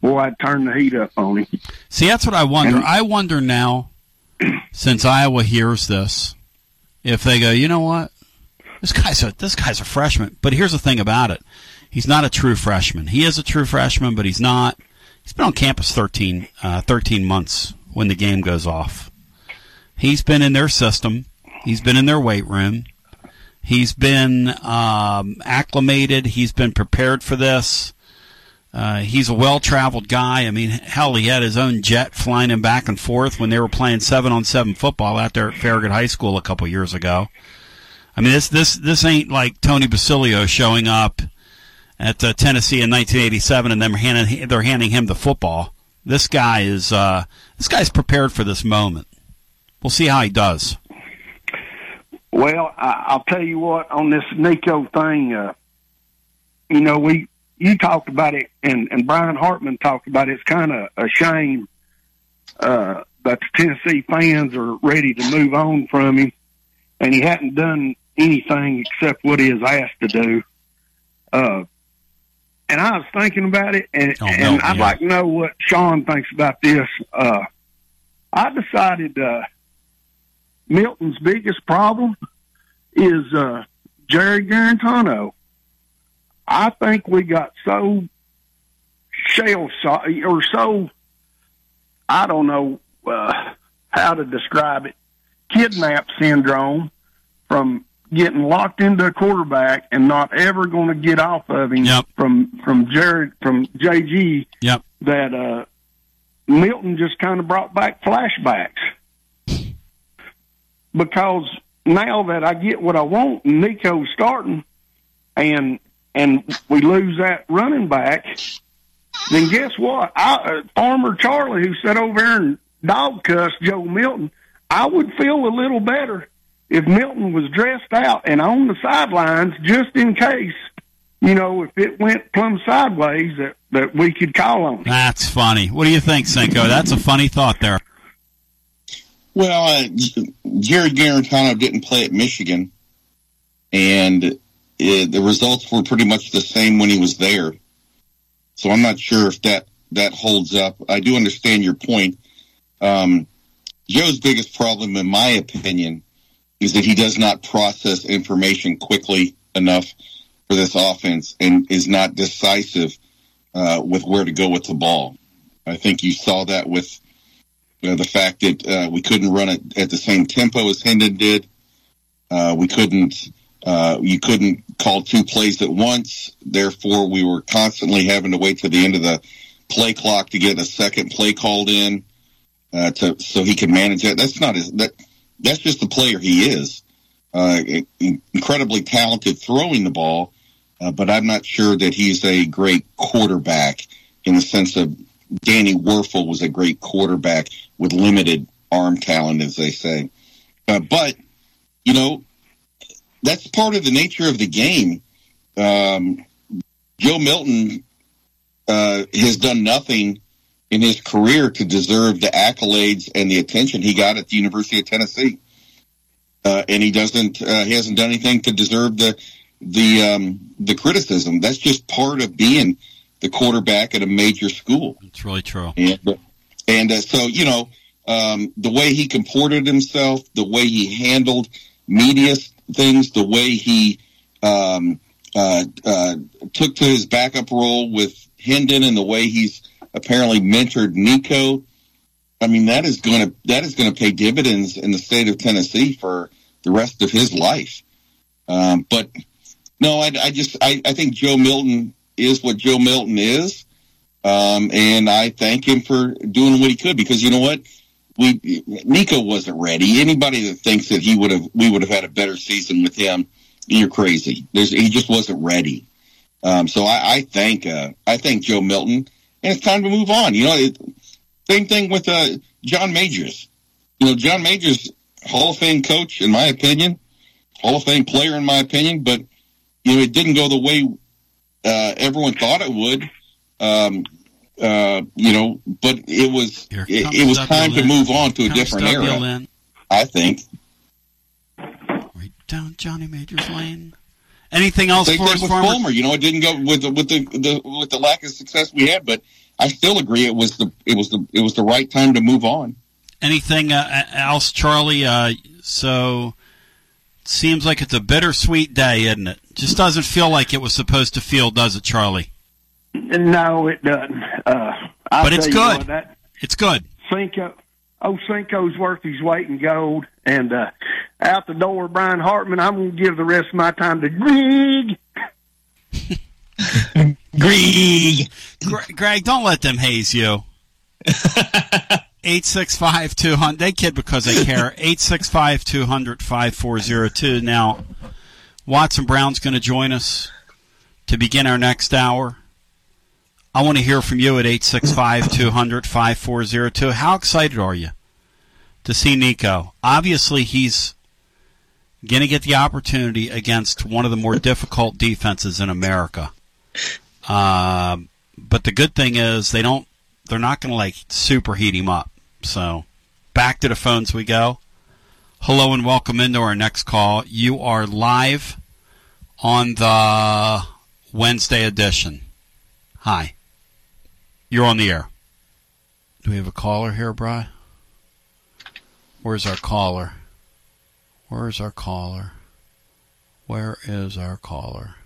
boy I'd turn the heat up on him. See, that's what I wonder. I wonder now, since Iowa hears this, if they go, you know what, this guy's a this guy's a freshman. But here's the thing about it: he's not a true freshman. He is a true freshman, but he's not. He's been on campus 13, uh, 13 months when the game goes off. He's been in their system. He's been in their weight room. He's been um, acclimated. He's been prepared for this. Uh, he's a well-traveled guy. I mean, hell, he had his own jet flying him back and forth when they were playing seven-on-seven football out there at Farragut High School a couple years ago. I mean, this this this ain't like Tony Basilio showing up at uh, Tennessee in 1987 and then handing, they're handing him the football. This guy is uh, this guy's prepared for this moment. We'll see how he does. Well, I, I'll tell you what on this Nico thing. Uh, you know, we you talked about it, and and Brian Hartman talked about it. It's kind of a shame uh, that the Tennessee fans are ready to move on from him, and he hadn't done anything except what he is asked to do. Uh, and I was thinking about it, and, Oh, and no, I'd yeah. like to know what Sean thinks about this. Uh, I decided uh, Milton's biggest problem is uh, Jerry Guarantano. I think we got so shell shocked or so I don't know uh, how to describe it kidnap syndrome from getting locked into a quarterback and not ever going to get off of him from from Jarrett from JG Yep. that uh Milton just kind of brought back flashbacks because now that I get what I want and Nico's starting and and we lose that running back, then guess what? I, uh, Farmer Charlie, who sat over there and dog cussed Joe Milton, I would feel a little better if Milton was dressed out and on the sidelines just in case, you know, if it went plumb sideways that, that we could call on him. That's funny. What do you think, Cinco? That's a funny thought there. Well, uh, Jarrett Guarantano didn't play at Michigan, and it, the results were pretty much the same when he was there. So I'm not sure if that that holds up. I do understand your point. Um, Joe's biggest problem, in my opinion, is that he does not process information quickly enough for this offense and is not decisive uh, with where to go with the ball. I think you saw that with you know, the fact that uh, we couldn't run it at the same tempo as Hendon did. Uh, we couldn't. Uh, you couldn't call two plays at once. Therefore, we were constantly having to wait to the end of the play clock to get a second play called in uh, to so he could manage that. That's not his. That that's just the player he is. Uh, incredibly talented throwing the ball, uh, but I'm not sure that he's a great quarterback in the sense of Danny Wuerffel was a great quarterback with limited arm talent, as they say. Uh, but you know, that's part of the nature of the game. Um, Joe Milton uh, has done nothing in his career to deserve the accolades and the attention he got at the University of Tennessee. Uh, and he doesn't, uh, he hasn't done anything to deserve the, the, um, the criticism. That's just part of being the quarterback at a major school. It's really true. And, and uh, so, you know, um, the way he comported himself, the way he handled media things, the way he um, uh, uh, took to his backup role with Hendon, and the way he's apparently mentored Nico. I mean, that is going to that is going to pay dividends in the state of Tennessee for the rest of his life. Um, but no, I, I just I, I think Joe Milton is what Joe Milton is. Um, and I thank him for doing what he could because you know what? We, Nico wasn't ready. Anybody that thinks that he would have, we would have had a better season with him, you're crazy. There's, he just wasn't ready. Um, so I, I thank, uh, I thank Joe Milton and it's time to move on. You know, it, same thing with, uh, John Majors. You know, John Majors, Hall of Fame coach, in my opinion, Hall of Fame player, in my opinion, but, you know, it didn't go the way uh, everyone thought it would. Um, uh, you know, but it was it, it, was time to move on to a different era. I think. Right down Johnny Major's lane. Anything else Same for thing us, with Farmer? Fulmer. You know, it didn't go with the, with the, the with the lack of success we had, but I still agree it was the it was the it was the right time to move on. Anything uh, else, Charlie? Uh, so seems like it's a bittersweet day, isn't it? Just doesn't feel like it was supposed to feel, does it, Charlie? No, it doesn't. Uh, But it's good. what, that It's good. Cinco, oh Cinco's worth his weight in gold, and uh, out the door, Brian Hartman. I'm going to give the rest of my time to Greg. Greg. Greg, don't let them haze you. 865 200. They kid because they care. 865 200 5402. Now, Watson Brown's going to join us to begin our next hour. I want to hear from you at 865 200 5402. How excited are you to see Nico? Obviously, he's going to get the opportunity against one of the more difficult defenses in America. Um, but the good thing is they don't. They're not going to like superheat him up. So back to the phones we go. Hello and welcome into our next call. You are live on the Wednesday edition. Hi. You're on the air. Do we have a caller here, Bry? Where's our caller? Where's our caller? Where is our caller?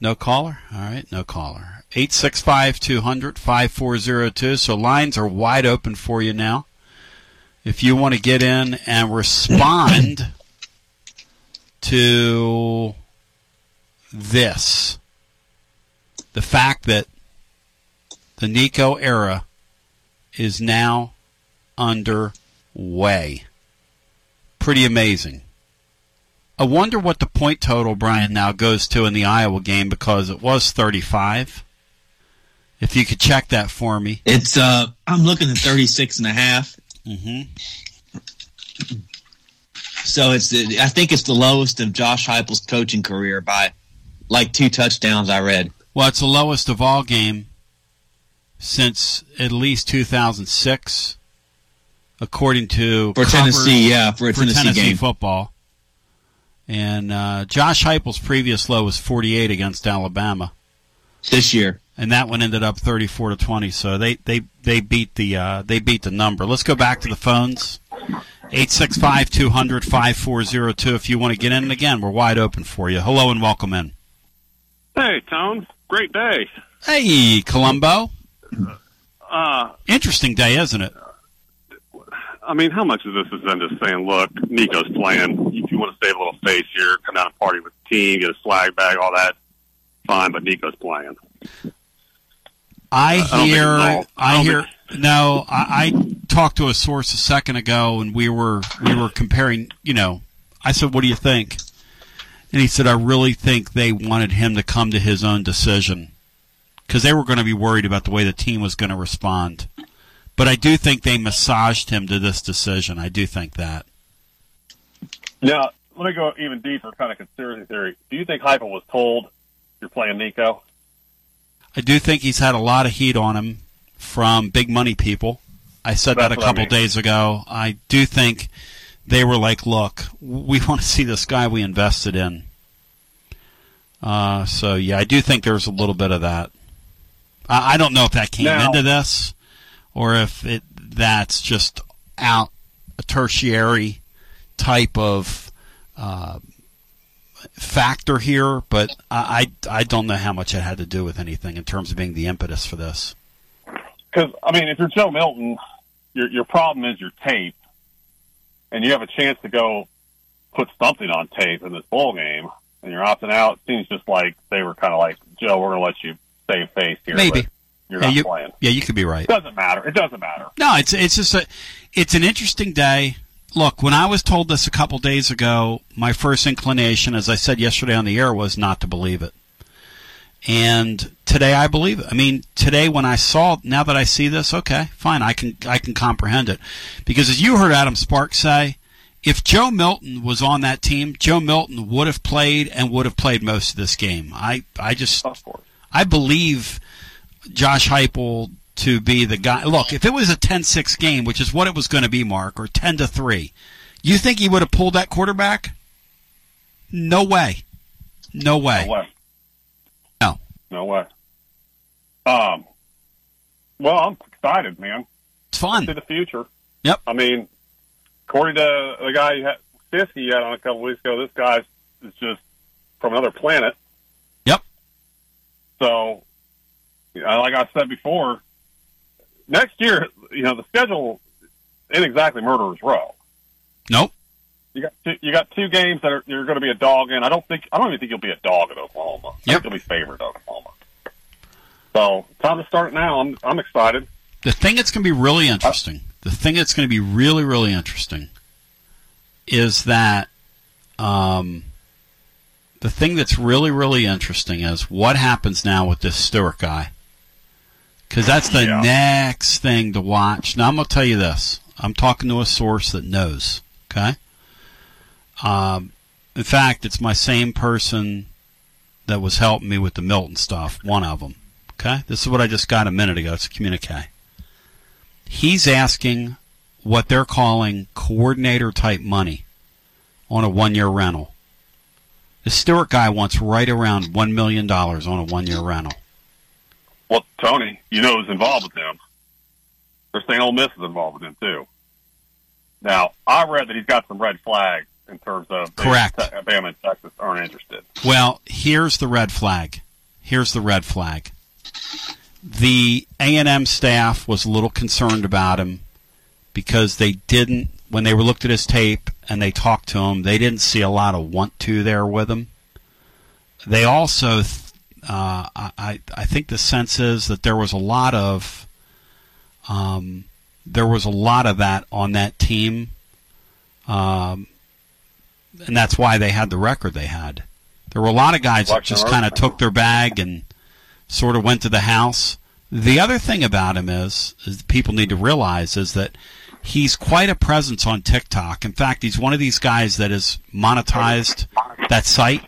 No caller? All right, no caller. 865 200 5402. So lines are wide open for you now. If you want to get in and respond to this, the fact that the Nico era is now underway. Pretty amazing. I wonder what the point total, Brian, now goes to in the Iowa game because it was 35. If you could check that for me. It's uh I'm looking at 36 and a half. Mhm. So it's I think it's the lowest of Josh Heupel's coaching career by like two touchdowns I read. Well, it's the lowest of all game since at least 2006, according to For covers Tennessee, yeah, for a Tennessee game. football. And uh, Josh Heupel's previous low was 48 against Alabama this year, and that one ended up 34 to 20. So they they they beat the uh, they beat the number. Let's go back to the phones. 865 200 5402 if you want to get in. And again, we're wide open for you. Hello and welcome in. Hey, Tone. Great day. Hey, Columbo. Uh, Interesting day, isn't it? I mean, how much of this is them just saying, look, Nico's playing. If you want to save a little face here, come out and party with the team, get a swag bag, all that, fine, but Nico's playing. I think hear. I I hear. No, I, I talked to a source a second ago, and we were we were comparing. You know, I said, "What do you think?" And he said, "I really think they wanted him to come to his own decision because they were going to be worried about the way the team was going to respond." But I do think they massaged him to this decision. I do think that. Now, let me go even deeper, kind of conspiracy theory. Do you think Heupel was told you're playing Nico? I do think he's had a lot of heat on him from big money people. I said that a That's what I couple mean. days ago. I do think they were like, "Look, we want to see this guy we invested in." Uh, so yeah, I do think there's a little bit of that. I, I don't know if that came Now- into this, or if it that's just out a tertiary type of uh, factor here. But I, I I don't know how much it had to do with anything in terms of being the impetus for this. Because I mean, if you're Joe Milton, your your problem is your tape, and you have a chance to go put something on tape in this bowl game, and you're opting out. It seems just like they were kind of like, Joe, we're going to let you save face here. Maybe. you're yeah, not you, playing. yeah, you could be right. It doesn't matter. It doesn't matter. No, it's it's just a it's an interesting day. Look, when I was told this a couple days ago, my first inclination, as I said yesterday on the air, was not to believe it. And today I believe it. I mean, today when I saw now that I see this, okay, fine, I can I can comprehend it. Because as you heard Adam Sparks say, if Joe Milton was on that team, Joe Milton would have played and would have played most of this game. I I just I believe Josh Heupel to be the guy. Look, if it was a 10-6 game, which is what it was going to be, Mark, or 10 to 3, you think he would have pulled that quarterback? No way. No way. No way. No. No way. Um. Well, I'm excited, man. It's fun. To the future. Yep. I mean, according to the guy you had, Fisk you had on a couple weeks ago, this guy is just from another planet. Yep. So, like I said before, next year, you know, the schedule ain't exactly murderer's row. Nope. You got two, you got two games that are you're going to be a dog in. I don't think I don't even think you'll be a dog at Oklahoma. I think you'll be favored at Oklahoma. So time to start now. I'm I'm excited. The thing that's going to be really interesting, the thing that's going to be really, really interesting is that um, the thing that's really, really interesting is what happens now with this Stewart guy. Because that's the next thing to watch. Now, I'm going to tell you this. I'm talking to a source that knows. Okay? Um, in fact, it's my same person that was helping me with the Milton stuff, one of them. Okay? This is what I just got a minute ago. It's a communique. He's asking what they're calling coordinator type money on a one year rental. The Stewart guy wants right around $1 million on a one year rental. Well, Tony, you know who's involved with them. They're saying Ole Miss is involved with them too. Now, I read that he's got some red flags in terms of Correct. Alabama and Texas aren't interested. Well, here's the red flag. Here's the red flag. The A&M staff was a little concerned about him because they didn't when they were looked at his tape and they talked to him, they didn't see a lot of want to there with him. They also uh, I I think the sense is that there was a lot of um, there was a lot of that on that team. Um, and that's why they had the record they had. There were a lot of guys that just kind of took their bag and sort of went to the house. The other thing about him is, is people need to realize is that he's quite a presence on TikTok. In fact, he's one of these guys that has monetized that site,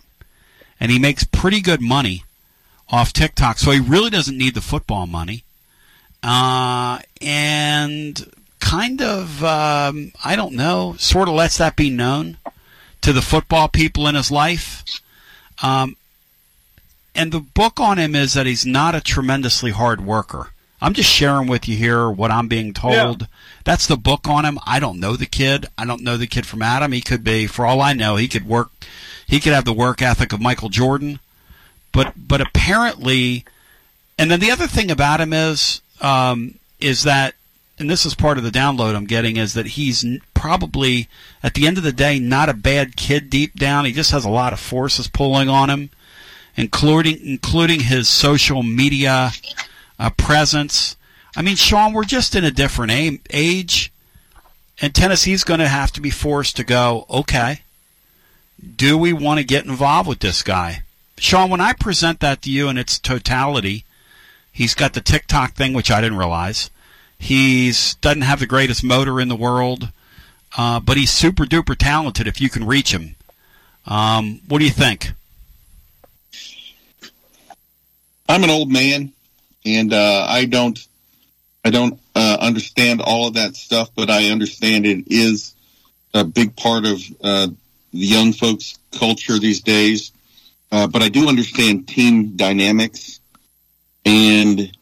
and he makes pretty good money off TikTok. So he really doesn't need the football money, uh, and kind of um, I don't know, sort of lets that be known to the football people in his life. Um, and the book on him is that he's not a tremendously hard worker. I'm just sharing with you here what I'm being told. That's the book on him. I don't know the kid. I don't know the kid from Adam. He could be, for all I know, he could work. He could have the work ethic of Michael Jordan. But but apparently, and then the other thing about him is um, is that, and this is part of the download I'm getting, is that he's probably at the end of the day not a bad kid deep down. He just has a lot of forces pulling on him including including his social media uh, presence. I mean, Sean, we're just in a different age, and Tennessee's going to have to be forced to go. Okay, do we want to get involved with this guy, Sean? When I present that to you in its totality, he's got the TikTok thing, which I didn't realize. He's doesn't have the greatest motor in the world, uh, but he's super duper talented if you can reach him. Um, what do you think? I'm an old man, and uh, I don't I don't uh, understand all of that stuff, but I understand it is a big part of uh, the young folks' culture these days. Uh, but I do understand team dynamics, and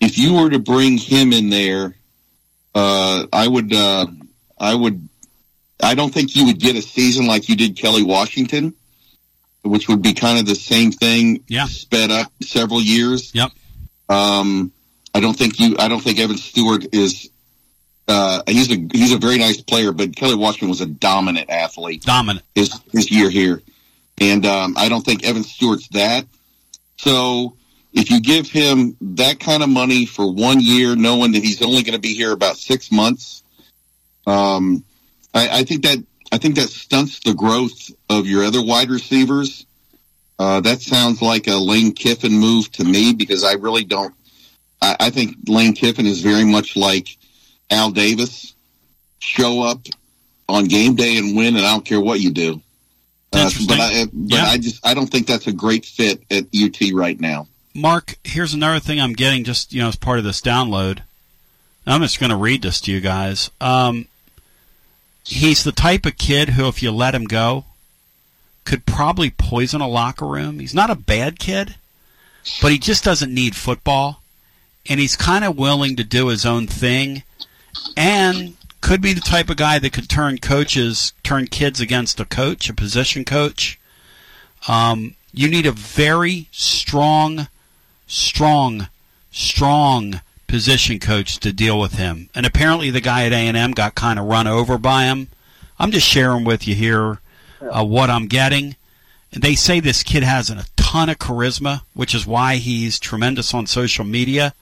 if you were to bring him in there, uh, I would, uh, I would, I don't think you would get a season like you did Kelly Washington, which would be kind of the same thing, yeah. sped up several years. Yep. Um, I don't think you. I don't think Evan Stewart is. Uh, he's a he's a very nice player, but Kelley Washington was a dominant athlete. Dominant his his year here, and um, I don't think Evan Stewart's that. So if you give him that kind of money for one year, knowing that he's only going to be here about six months, um, I, I think that I think that stunts the growth of your other wide receivers. Uh, that sounds like a Lane Kiffin move to me because I really don't. I, I think Lane Kiffin is very much like Al Davis. Show up on game day and win, and I don't care what you do. Uh, but I, but Yeah. I just I don't think that's a great fit at UT right now. Mark, here's another thing I'm getting just you know as part of this download. I'm just going to read this to you guys. Um, he's the type of kid who, if you let him go, could probably poison a locker room. He's not a bad kid, but he just doesn't need football, and he's kind of willing to do his own thing, and could be the type of guy that could turn coaches, turn kids against a coach, a position coach. Um, you need a very strong, strong, strong position coach to deal with him. And apparently, the guy at A and M got kind of run over by him. I'm just sharing with you here uh, what I'm getting. And they say this kid has a ton of charisma, which is why he's tremendous on social media.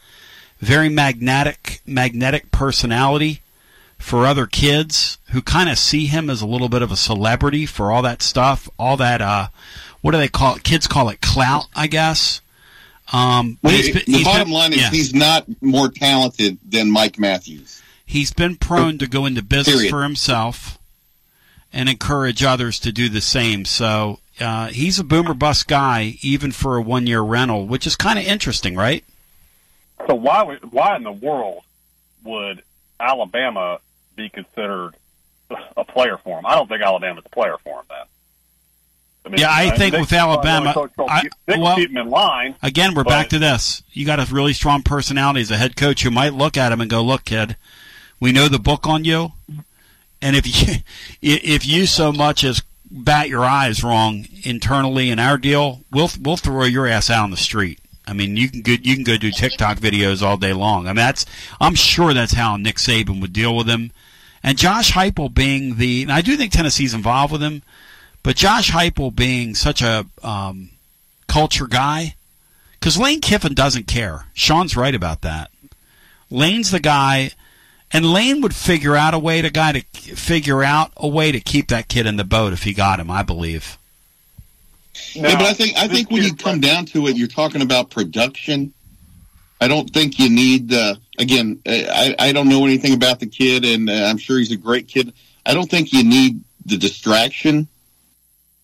Very magnetic, magnetic personality for other kids who kind of see him as a little bit of a celebrity for all that stuff, all that uh, what do they call it? Kids call it clout, I guess. Um, but Well, he's been- the he's bottom been- line is yeah. he's not more talented than Mike Matthews. he's been prone to go into business Period. for himself and encourage others to do the same. So uh, he's a boomer bust guy, even for a one year rental, which is kind of interesting, right? So why would, why in the world would Alabama be considered a player for him? I don't think Alabama's a player for him. Then. I mean, Yeah, I think with Alabama, Coach- Coach- I- well- keep him in line. Again, we're but- back to this. You got a really strong personality as a head coach who might look at him and go, "Look, kid, we know the book on you, and if you if you so much as bat your eyes wrong internally in our deal, we'll we'll throw your ass out on the street." I mean, you can go you can go do TikTok videos all day long. I mean, that's I'm sure that's how Nick Saban would deal with him. And Josh Heupel being the, and I do think Tennessee's involved with him, but Josh Heupel being such a um, culture guy, because Lane Kiffin doesn't care. Sean's right about that. Lane's the guy, and Lane would figure out a way to guy to figure out a way to keep that kid in the boat if he got him. I believe. Yeah, but I think I think when you come down to it, you're talking about production. I don't think you need. Uh, again, I, I don't know anything about the kid, and uh, I'm sure he's a great kid. I don't think you need the distraction.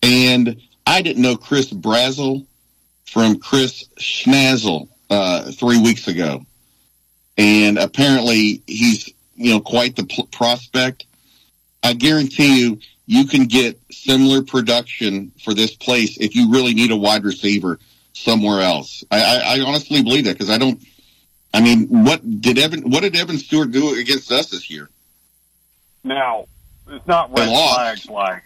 And I didn't know Chris Brazzell from Chris Schnazel uh, three weeks ago, and apparently he's you know quite the pl- prospect. I guarantee you, you can get similar production for this place if you really need a wide receiver somewhere else. I, I, I honestly believe that because I don't. I mean, what did Evan? What did Evan Stewart do against us this year? Now, it's not red flags like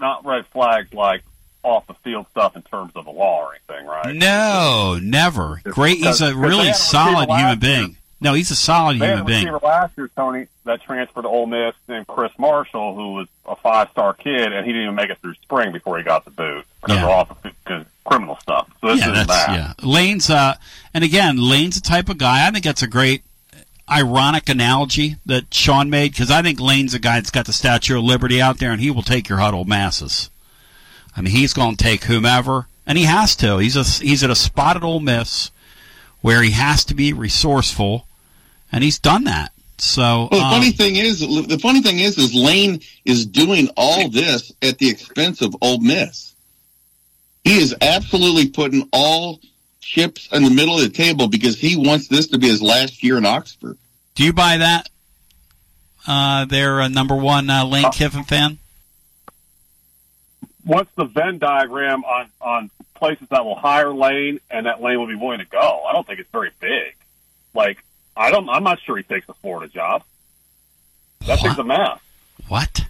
not red flags like off the field stuff in terms of the law or anything, right? No, never. Great. He's a really solid human being. No, he's a solid They human being. last year, Tony, that transferred to Ole Miss and Chris Marshall, who was a five-star kid, and he didn't even make it through spring before he got the boot because Yeah. of off because criminal stuff. So this yeah, that's that. yeah. Lane's uh, and again, Lane's the type of guy. I think that's a great ironic analogy that Sean made because I think Lane's a guy that's got the Statue of Liberty out there, and he will take your huddle masses. I mean, he's going to take whomever, and he has to. He's a he's at a spot at Ole Miss where he has to be resourceful, and he's done that. So Well, the um, funny thing is, the funny thing is, is Lane is doing all this at the expense of Ole Miss. He is absolutely putting all chips in the middle of the table because he wants this to be his last year in Oxford. Do you buy that? Uh, they're a number one uh, Lane Kiffin fan. What's the Venn diagram on on places that will hire Lane and that Lane will be willing to go? I don't think it's very big. Like I don't. I'm not sure he takes the Florida job. That thing's a mess. What?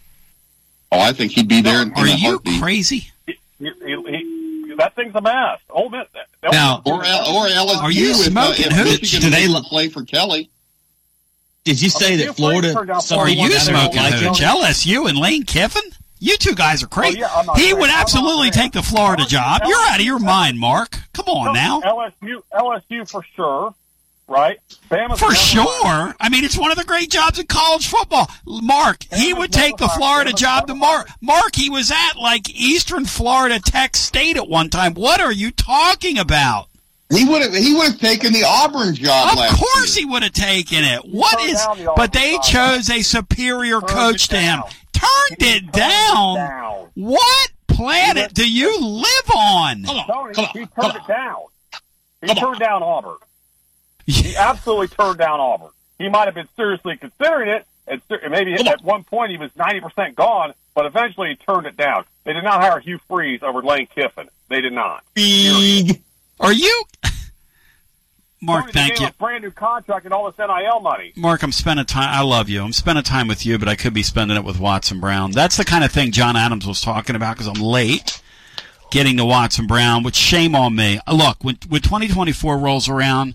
Oh, I think he'd be there. in Are you heartbeat. crazy? He, he, he, that thing's a mess. Oh, man. that- Now, or or LSU. Are you if, uh, smoking if hooch? Do they makes play for Kelly? Did you say that Florida? Are you down there don't smoking like hooch? LSU and Lane Kiffin? You two guys are crazy. Oh, yeah, he crazy. would absolutely take the Florida job. You're out of your mind, Mark. Come on now. LSU, LSU for sure, right? Bama's For never sure. I mean, it's one of the great jobs in college football. Mark, he would take the Florida job to Mark. Mark, he was at like Eastern Florida Tech State at one time. What are you talking about? He would have. He would have taken the Auburn job Of last course he would have taken it. What turned is? the But they chose a superior coach to him. Turned it down. What planet do you live on? Tony, he turned it down. He turned down Auburn. He absolutely turned down Auburn. He might have been seriously considering it, and maybe at one point he was ninety percent gone, but eventually he turned it down. They did not hire Hugh Freeze over Lane Kiffin. They did not. Are you? Mark, thank you. Brand new contract and all this NIL money. Mark, I'm spending time. I love you. I'm spending time with you, but I could be spending it with Watson Brown. That's the kind of thing John Adams was talking about because I'm late getting to Watson Brown, which shame on me. Look, when, when 2024 rolls around,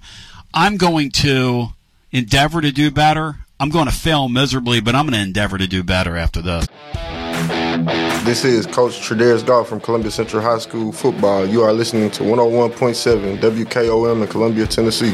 I'm going to endeavor to do better. I'm going to fail miserably, but I'm going to endeavor to do better after this. This is Coach Tredaris Goff from Columbia Central High School football. You are listening to 101.7 WKOM in Columbia, Tennessee.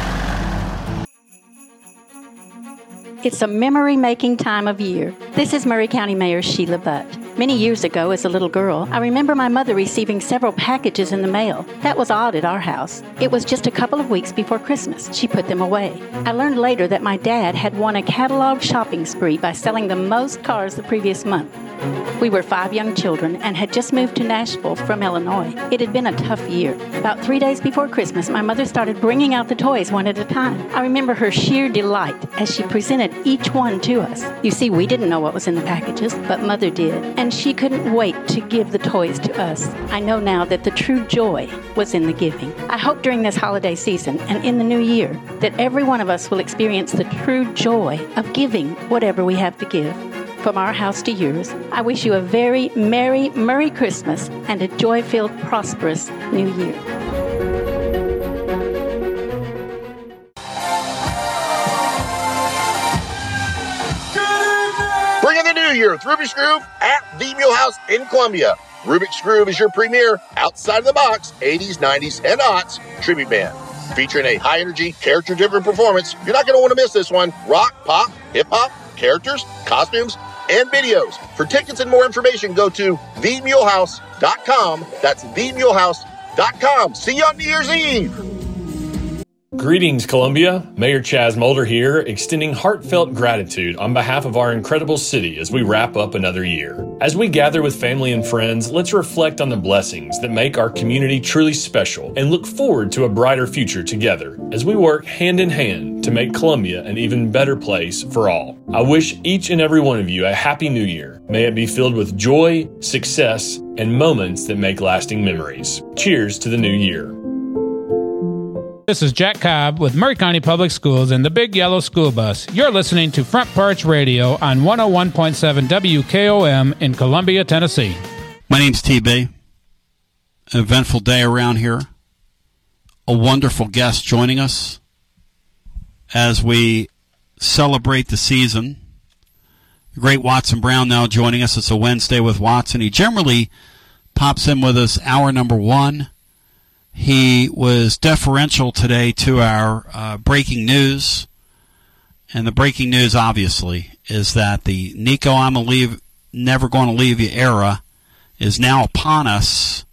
It's a memory making time of year. This is Maury County Mayor Sheila Butt. Many years ago, as a little girl, I remember my mother receiving several packages in the mail. That was odd at our house. It was just a couple of weeks before Christmas. She put them away. I learned later that my dad had won a catalog shopping spree by selling the most cars the previous month. We were five young children and had just moved to Nashville from Illinois. It had been a tough year. About three days before Christmas, my mother started bringing out the toys one at a time. I remember her sheer delight as she presented each one to us. You see, we didn't know what was in the packages, but Mother did, and she couldn't wait to give the toys to us. I know now that the true joy was in the giving. I hope during this holiday season and in the new year that every one of us will experience the true joy of giving whatever we have to give from our house to yours. I wish you a very Merry, Merry Christmas and a joy filled, prosperous New Year. With Rubik's Groove at the Mulehouse in Columbia. Rubik's Groove is your premier outside of the box 80s, 90s, and aughts tribute band. Featuring a high energy, character driven performance, you're not going to want to miss this one. Rock, pop, hip hop, characters, costumes, and videos. For tickets and more information, go to themulehouse.com. That's themulehouse.com. See you on New Year's Eve. Greetings, Columbia. Mayor Chaz Molder here, extending heartfelt gratitude on behalf of our incredible city as we wrap up another year. As we gather with family and friends, let's reflect on the blessings that make our community truly special and look forward to a brighter future together as we work hand in hand to make Columbia an even better place for all. I wish each and every one of you a happy new year. May it be filled with joy, success, and moments that make lasting memories. Cheers to the new year. This is Jack Cobb with Maury County Public Schools and the Big Yellow School Bus. You're listening to Front Porch Radio on 101.7 WKOM in Columbia, Tennessee. My name's TB. An eventful day around here. A wonderful guest joining us as we celebrate the season. The great Watson Brown now joining us. It's a Wednesday with Watson. He generally pops in with us hour number one. He was deferential today to our uh, breaking news. And the breaking news, obviously, is that the Nico I'm a leave, never going to leave you era is now upon us.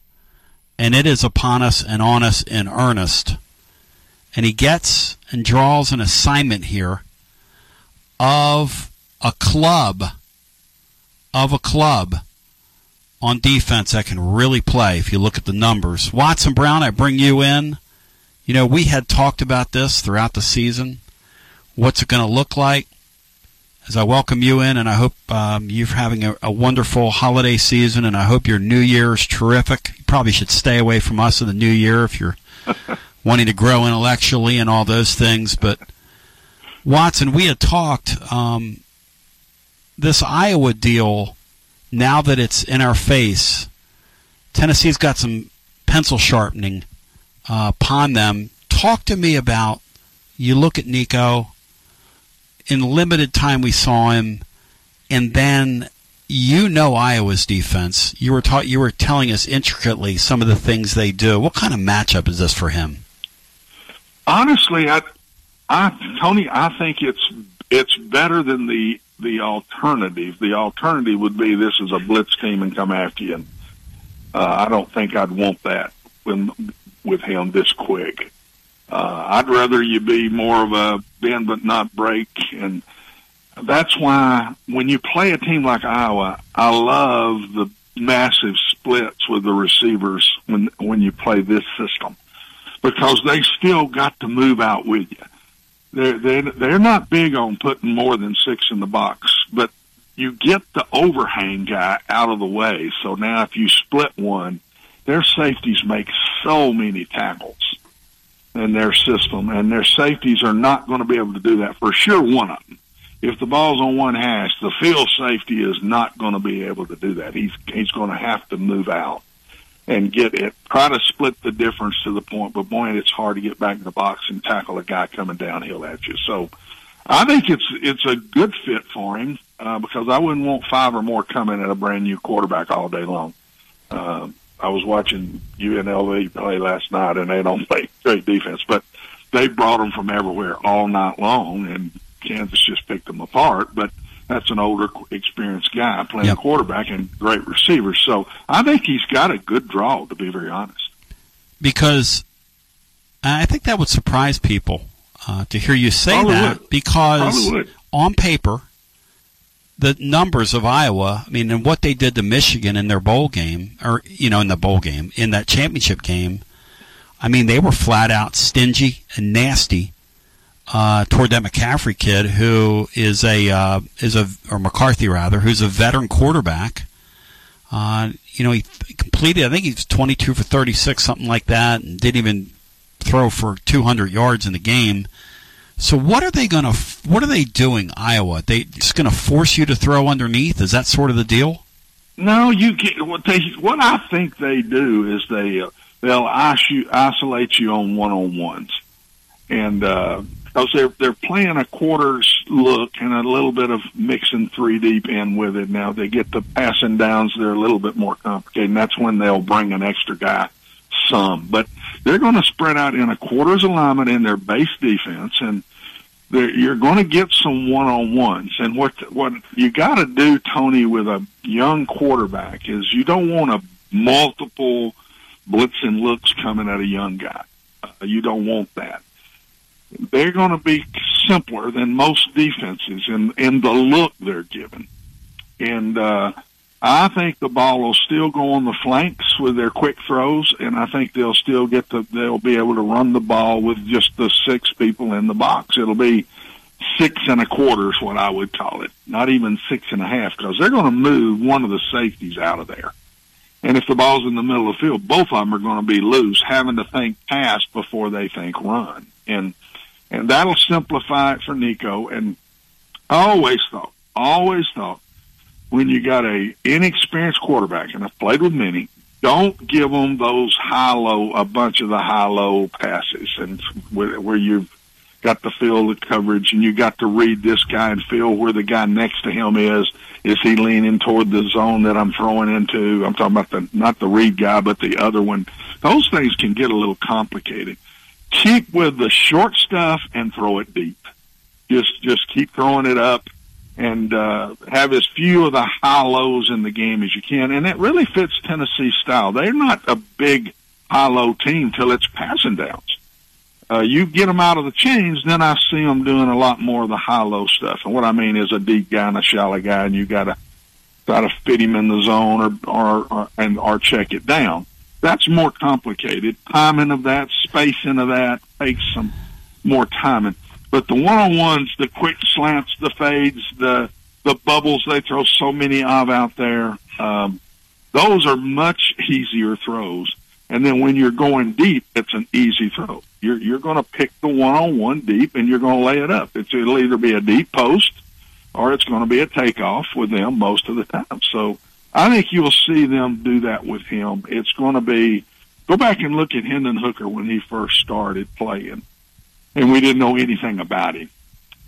And it is upon us and on us in earnest. And he gets and draws an assignment here of a club, of a club on defense that can really play if you look at the numbers. Watson Brown, I bring you in. You know, we had talked about this throughout the season. What's it going to look like? As I welcome you in, and I hope um, you're having a, a, wonderful holiday season, and I hope your New Year is terrific. You probably should stay away from us in the New Year if you're wanting to grow intellectually and all those things. But Watson, we had talked um, this Iowa deal now that it's in our face, Tennessee's got some pencil sharpening uh, upon them. Talk to me about you look at Nico in limited time we saw him, and then you know Iowa's defense. You were taught you were telling us intricately some of the things they do. What kind of matchup is this for him? Honestly, I, I Tony, I think it's it's better than the the alternative. The alternative would be this is a blitz team and come after you. And, uh, I don't think I'd want that when, with him this quick. Uh, I'd rather you be more of a bend but not break and that's why when you play a team like Iowa, I love the massive splits with the receivers when when you play this system because they still got to move out with you. They're they're they're not big on putting more than six in the box, but you get the overhang guy out of the way. So now if you split one, their safeties make so many tackles in their system, and their safeties are not going to be able to do that for sure. One of them. If the ball's on one hash, the field safety is not going to be able to do that. He's he's going to have to move out and get it. Try to split the difference to the point, but boy, it's hard to get back in the box and tackle a guy coming downhill at you. So, I think it's it's a good fit for him uh, because I wouldn't want five or more coming at a brand new quarterback all day long. Uh, I was watching UNLV play last night, and they don't play great defense, but they brought them from everywhere all night long, and Kansas just picked them apart. But that's an older, experienced guy playing yep. quarterback and great receivers. So I think he's got a good draw, to be very honest. Because I think that would surprise people uh, to hear you say Probably that. Would. Because on paper, the numbers of Iowa, I mean, and what they did to Michigan in their bowl game, or you know, in the bowl game, in that championship game, I mean, they were flat out stingy and nasty uh, toward that McCaffrey kid, who is a uh, is a or McCarthy rather, who's a veteran quarterback. Uh, you know, he completed. I think he's 22 for 36, something like that, and didn't even throw for 200 yards in the game. So what are they to? What are they doing, Iowa? They just to force you to throw underneath? Is that sort of the deal? No, you get what they. What I think they do is they uh, they'll isolate you on one on ones, and uh, because they're they're playing a quarters look and a little bit of mixing three deep in with it. Now they get the passing downs; they're a little bit more complicated. And that's when they'll bring an extra guy some, but they're going to spread out in a quarters alignment in their base defense, and you're going to get some one on ones. And what what you got to do, Tony, with a young quarterback is you don't want a multiple blitzing looks coming at a young guy. Uh, you don't want that. They're going to be simpler than most defenses in in the look they're given, and uh, I think the ball will still go on the flanks with their quick throws, and I think they'll still get the they'll be able to run the ball with just the six people in the box. It'll be six and a quarter is what I would call it, not even six and a half, because they're going to move one of the safeties out of there. And if the ball's in the middle of the field, both of them are going to be loose, having to think pass before they think run, and and that'll simplify it for Nico. And I always thought, always thought when you got a inexperienced quarterback, and I've played with many, don't give them those high low, a bunch of the high low passes, and where, where you've got to feel the coverage, and you got to read this guy and feel where the guy next to him is. Is he leaning toward the zone that I'm throwing into? I'm talking about the not the read guy, but the other one. Those things can get a little complicated. Keep with the short stuff and throw it deep. Just just keep throwing it up and uh, have as few of the high lows in the game as you can. And it really fits Tennessee style. They're not a big high low team till it's passing downs. Uh, you get them out of the chains, then I see them doing a lot more of the high low stuff. And what I mean is a deep guy and a shallow guy, and you got to try to fit him in the zone or, or, or and or check it down. That's more complicated. Timing of that, spacing of that takes some more timing. But the one on ones, the quick slants, the fades, the the bubbles they throw so many of out there, um, those are much easier throws. And then when you're going deep, it's an easy throw. You're you're going to pick the one on one deep, and you're going to lay it up. It's, it'll either be a deep post, or it's going to be a takeoff with them most of the time. So I think you'll see them do that with him. It's going to be go back and look at Hendon Hooker when he first started playing and we didn't know anything about him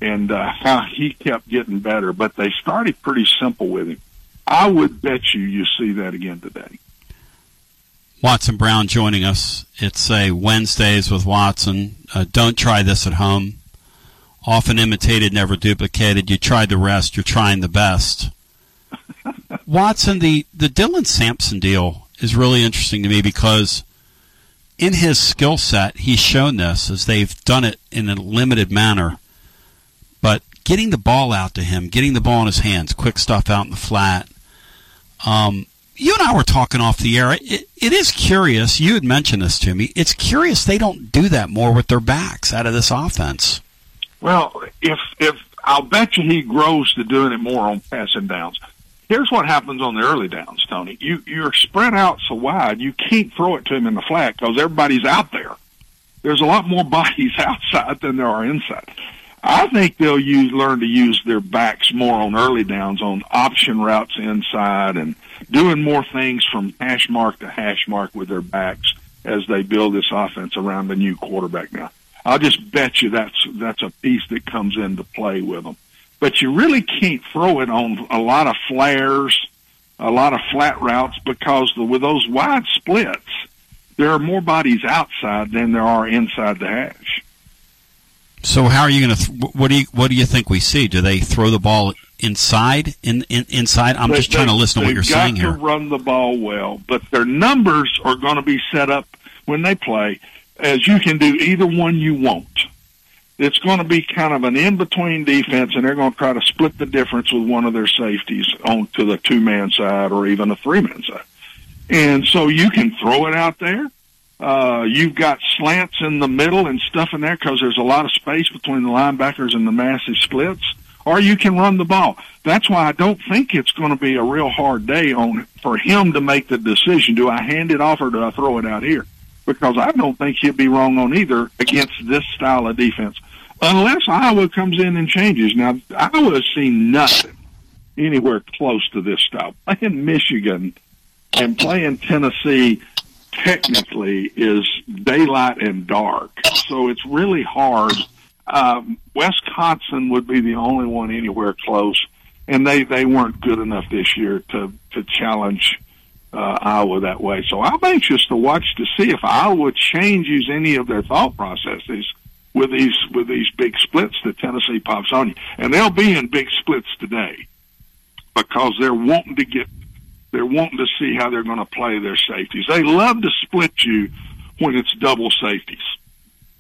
and uh, how he kept getting better. But they started pretty simple with him. I would bet you you see that again today. Watson Brown joining us. It's a Wednesdays with Watson. Uh, don't try this at home. Often imitated, never duplicated. You tried the rest. You're trying the best. Watson, the the Dylan Sampson deal is really interesting to me because in his skill set, he's shown this as they've done it in a limited manner. But getting the ball out to him, getting the ball in his hands, quick stuff out in the flat. Um, you and I were talking off the air. It, it is curious. You had mentioned this to me. It's curious they don't do that more with their backs out of this offense. Well, if if I'll bet you he grows to doing it more on passing downs. Here's what happens on the early downs, Tony. You you're spread out so wide, you can't throw it to him in the flat because everybody's out there. There's a lot more bodies outside than there are inside. I think they'll use learn to use their backs more on early downs on option routes inside and doing more things from hash mark to hash mark with their backs as they build this offense around the new quarterback now. I'll just bet you that's that's a piece that comes into play with them. But you really can't throw it on a lot of flares, a lot of flat routes because the, with those wide splits, there are more bodies outside than there are inside the hash. So how are you going to? Th- what do you What do you think we see? Do they throw the ball inside? In, in inside? I'm They- just trying to listen to what you're they've got saying. To run the ball well, but their numbers are going to be set up when they play as you can do either one you want. It's going to be kind of an in between defense, and they're going to try to split the difference with one of their safeties on to the two man side or even a three man side. And so you can throw it out there. Uh, you've got slants in the middle and stuff in there because there's a lot of space between the linebackers and the massive splits. Or you can run the ball. That's why I don't think it's going to be a real hard day on for him to make the decision. Do I hand it off or do I throw it out here? Because I don't think he'll be wrong on either against this style of defense, unless Iowa comes in and changes. Now Iowa's seen nothing anywhere close to this stuff. Playing Michigan and playing Tennessee technically is daylight and dark. So it's really hard. Um, Wisconsin would be the only one anywhere close, and they they weren't good enough this year to to challenge uh, Iowa that way. So I'm anxious to watch to see if Iowa changes any of their thought processes with these with these big splits that Tennessee pops on you, and they'll be in big splits today because they're wanting to get they're wanting to see how they're going to play their safeties. They love to split you when it's double safeties.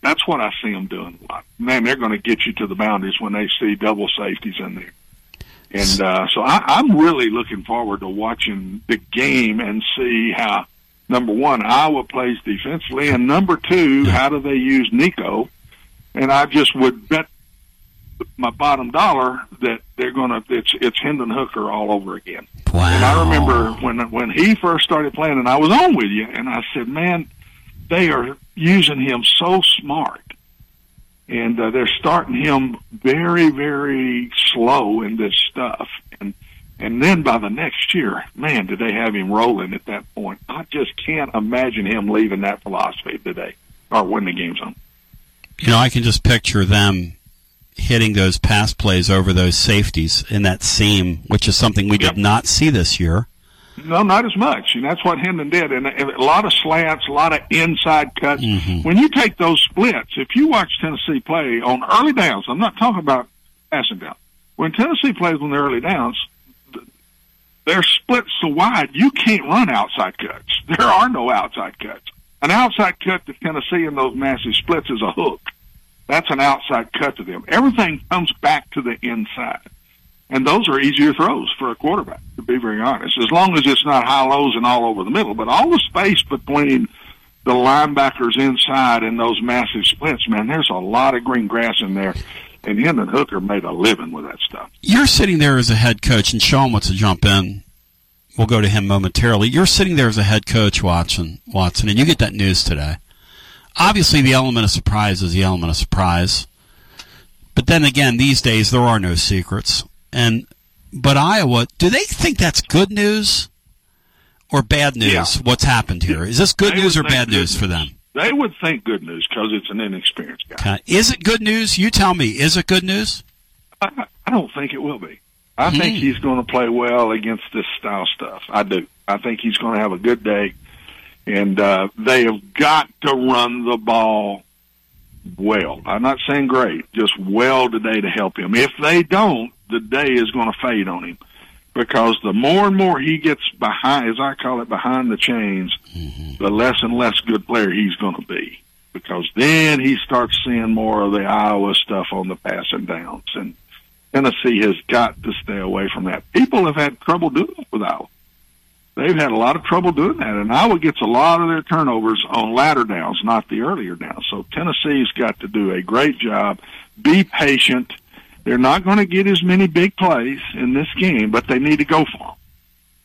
That's what I see them doing a lot. Man, they're going to get you to the boundaries when they see double safeties in there. And uh, so I, I'm really looking forward to watching the game and see how number one Iowa plays defensively, and number two, how do they use Nico? And I just would bet my bottom dollar that they're going to it's it's Hendon Hooker all over again. Wow. And I remember when when he first started playing, and I was on with you, and I said, "Man, they are using him so smart, and uh, they're starting him very very slow in this stuff." And and then by the next year, man, did they have him rolling at that point? I just can't imagine him leaving that philosophy today or winning the games on. You know, I can just picture them hitting those pass plays over those safeties in that seam, which is something we did not see this year. No, not as much, and that's what Hendon did. And, a lot of slants, a lot of inside cuts. Mm-hmm. When you take those splits, if you watch Tennessee play on early downs, I'm not talking about passing down. When Tennessee plays on the early downs, they're split so wide you can't run outside cuts. There are no outside cuts. An outside cut to Tennessee in those massive splits is a hook. That's an outside cut to them. Everything comes back to the inside. And those are easier throws for a quarterback, to be very honest, as long as it's not high lows and all over the middle. But all the space between the linebackers inside and those massive splits, man, there's a lot of green grass in there. And Hendon Hooker made a living with that stuff. You're sitting there as a head coach, and Sean wants to jump in. We'll go to him momentarily. You're sitting there as a head coach, Watson, Watson, and you get that news today. Obviously, the element of surprise is the element of surprise. But then again, these days there are no secrets. And but Iowa, do they think that's good news or bad news? Yeah. What's happened here? Is this good They news or bad news for them? They would think good news because it's an inexperienced guy. Okay. Is it good news? You tell me. Is it good news? I, I don't think it will be. I think Hmm. he's going to play well against this style stuff. I do. I think he's going to have a good day, and uh, they have got to run the ball well. I'm not saying great, just well today to help him. If they don't, the day is going to fade on him because the more and more he gets behind, as I call it, behind the chains, Mm-hmm. the less and less good player he's going to be. Because then he starts seeing more of the Iowa stuff on the passing downs, and Tennessee has got to stay away from that. People have had trouble doing it with Iowa. They've had a lot of trouble doing that, and Iowa gets a lot of their turnovers on latter downs, not the earlier downs. So Tennessee's got to do a great job. Be patient. They're not going to get as many big plays in this game, but they need to go for them.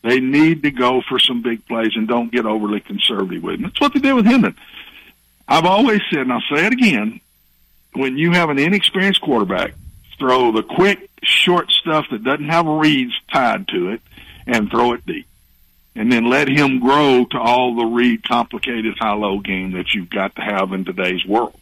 They need to go for some big plays and don't get overly conservative with them. That's what they did with Hendon. I've always said, and I'll say it again, when you have an inexperienced quarterback, throw the quick, short stuff that doesn't have reads tied to it and throw it deep. And then let him grow to all the read complicated high-low game that you've got to have in today's world.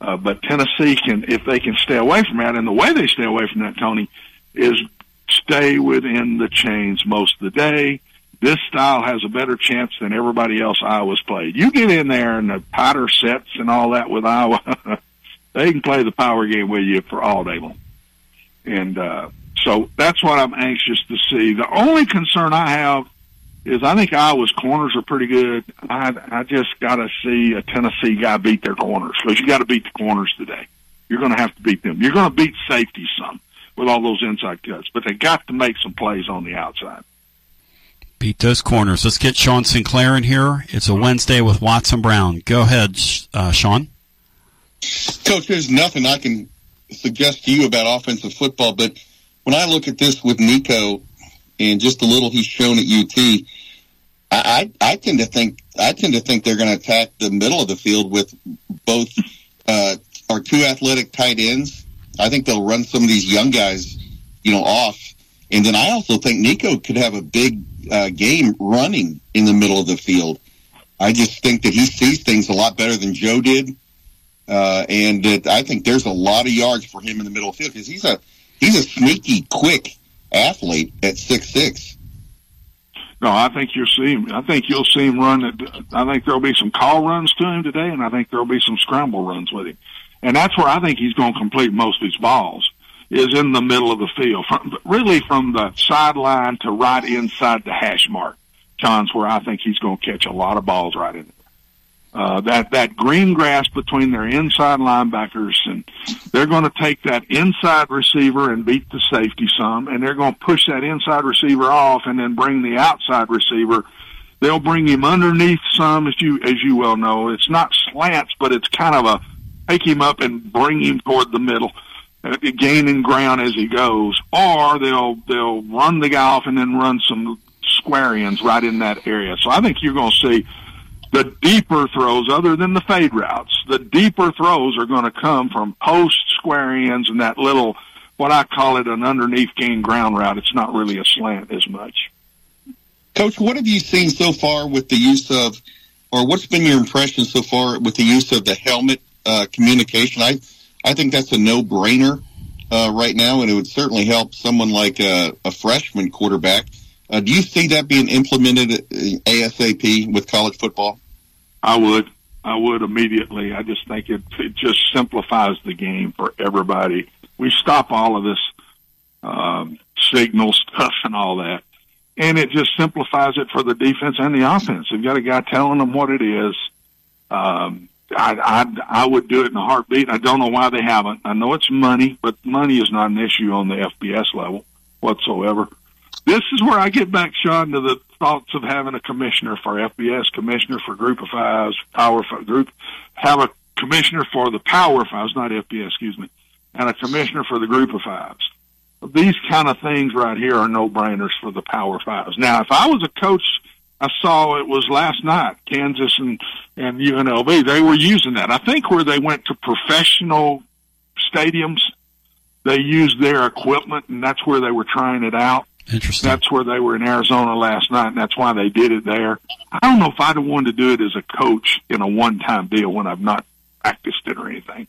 Uh, but Tennessee can, if they can stay away from that, and the way they stay away from that, Tony, is stay within the chains most of the day. This style has a better chance than everybody else Iowa's played. You get in there and the tighter sets and all that with Iowa, they can play the power game with you for all day long. And uh, so that's what I'm anxious to see. The only concern I have is I think Iowa's corners are pretty good. I I just got to see a Tennessee guy beat their corners because you got to beat the corners today. You're going to have to beat them. You're going to beat safety some with all those inside cuts, but they got to make some plays on the outside. Beat those corners. Let's get Sean Sinclair in here. It's a Wednesday with Watson Brown. Go ahead, uh, Sean. Coach, there's nothing I can suggest to you about offensive football, but when I look at this with Nico and just the little he's shown at UT, I, I tend to think I tend to think they're going to attack the middle of the field with both uh, our two athletic tight ends. I think they'll run some of these young guys, you know, off, and then I also think Nico could have a big uh, game running in the middle of the field. I just think that he sees things a lot better than Joe did, uh, and that I think there's a lot of yards for him in the middle of the field because he's a he's a sneaky, quick athlete at six six. No, I think you'll see him. I think you'll see him run. I think there'll be some call runs to him today, and I think there'll be some scramble runs with him. And that's where I think he's going to complete most of his balls is in the middle of the field, from, really from the sideline to right inside the hash mark. John's where I think he's going to catch a lot of balls right in. Uh, that that green grass between their inside linebackers, and they're going to take that inside receiver and beat the safety some, and they're going to push that inside receiver off, and then bring the outside receiver. They'll bring him underneath some, as you as you well know. It's not slants, but it's kind of a take him up and bring him toward the middle, gaining ground as he goes. Or they'll they'll run the guy off and then run some square ends right in that area. So I think you're going to see the deeper throws, other than the fade routes, the deeper throws are going to come from post square ends and that little, what I call it, an underneath gain ground route. It's not really a slant as much. Coach, what have you seen so far with the use of, or what's been your impression so far with the use of the helmet uh, communication? I, I think that's a no brainer uh, right now, and it would certainly help someone like a, a freshman quarterback. Uh, do you see that being implemented ASAP with college football? I would. I would immediately. I just think it, it just simplifies the game for everybody. We stop all of this um, signal stuff and all that, and it just simplifies it for the defense and the offense. You've got a guy telling them what it is. Um, I, I I would do it in a heartbeat. I don't know why they haven't. I know it's money, but money is not an issue on the FBS level whatsoever this is where I get back, Sean, to the thoughts of having a commissioner for FBS, commissioner for Group of Fives, Power Group, have a commissioner for the Power Fives, not FBS, excuse me, and a commissioner for the Group of Fives. These kind of things right here are no brainers for the Power Fives. Now, if I was a coach, I saw it was last night, Kansas and, and UNLV, they were using that. I think where they went to professional stadiums, they used their equipment and that's where they were trying it out Interesting. That's where they were in Arizona last night, and that's why they did it there. I don't know if I'd have wanted to do it as a coach in a one-time deal when I've not practiced it or anything.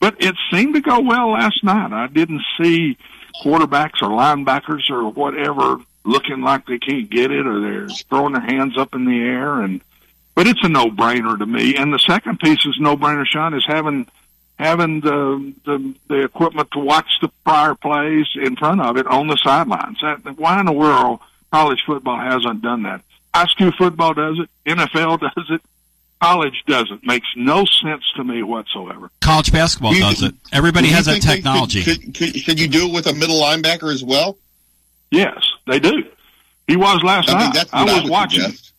But it seemed to go well last night. I didn't see quarterbacks or linebackers or whatever looking like they can't get it or they're throwing their hands up in the air and but it's a no brainer to me. And the second piece is no brainer, Sean, is having having the, the the equipment to watch the prior plays in front of it on the sidelines. That, why in the world college football hasn't done that? High school football does it. NFL does it. College doesn't. Makes no sense to me whatsoever. College basketball You- does it. Everybody has that technology. Could, could, could, should you do it with a middle linebacker as well? Yes, they do. He was last I mean, night. that's I what I was would watching. suggest.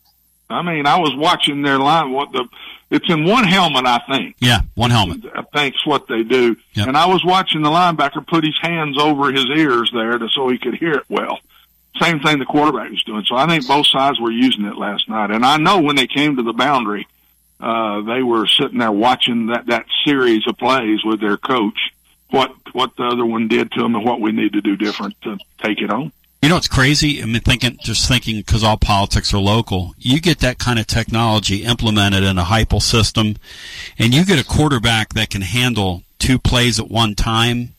I mean, I was watching their line. What the? It's in one helmet, I think. Yeah, one helmet. I think's what they do. Yep. And I was watching the linebacker put his hands over his ears there to, so he could hear it well. Same thing the quarterback was doing. So I think both sides were using it last night. And I know when they came to the boundary, uh, they were sitting there watching that, that series of plays with their coach, what, what the other one did to them and what we need to do different to take it on. You know, it's crazy. I mean, thinking, just thinking, because all politics are local. You get that kind of technology implemented in a Heupel system, and you get a quarterback that can handle two plays at one time.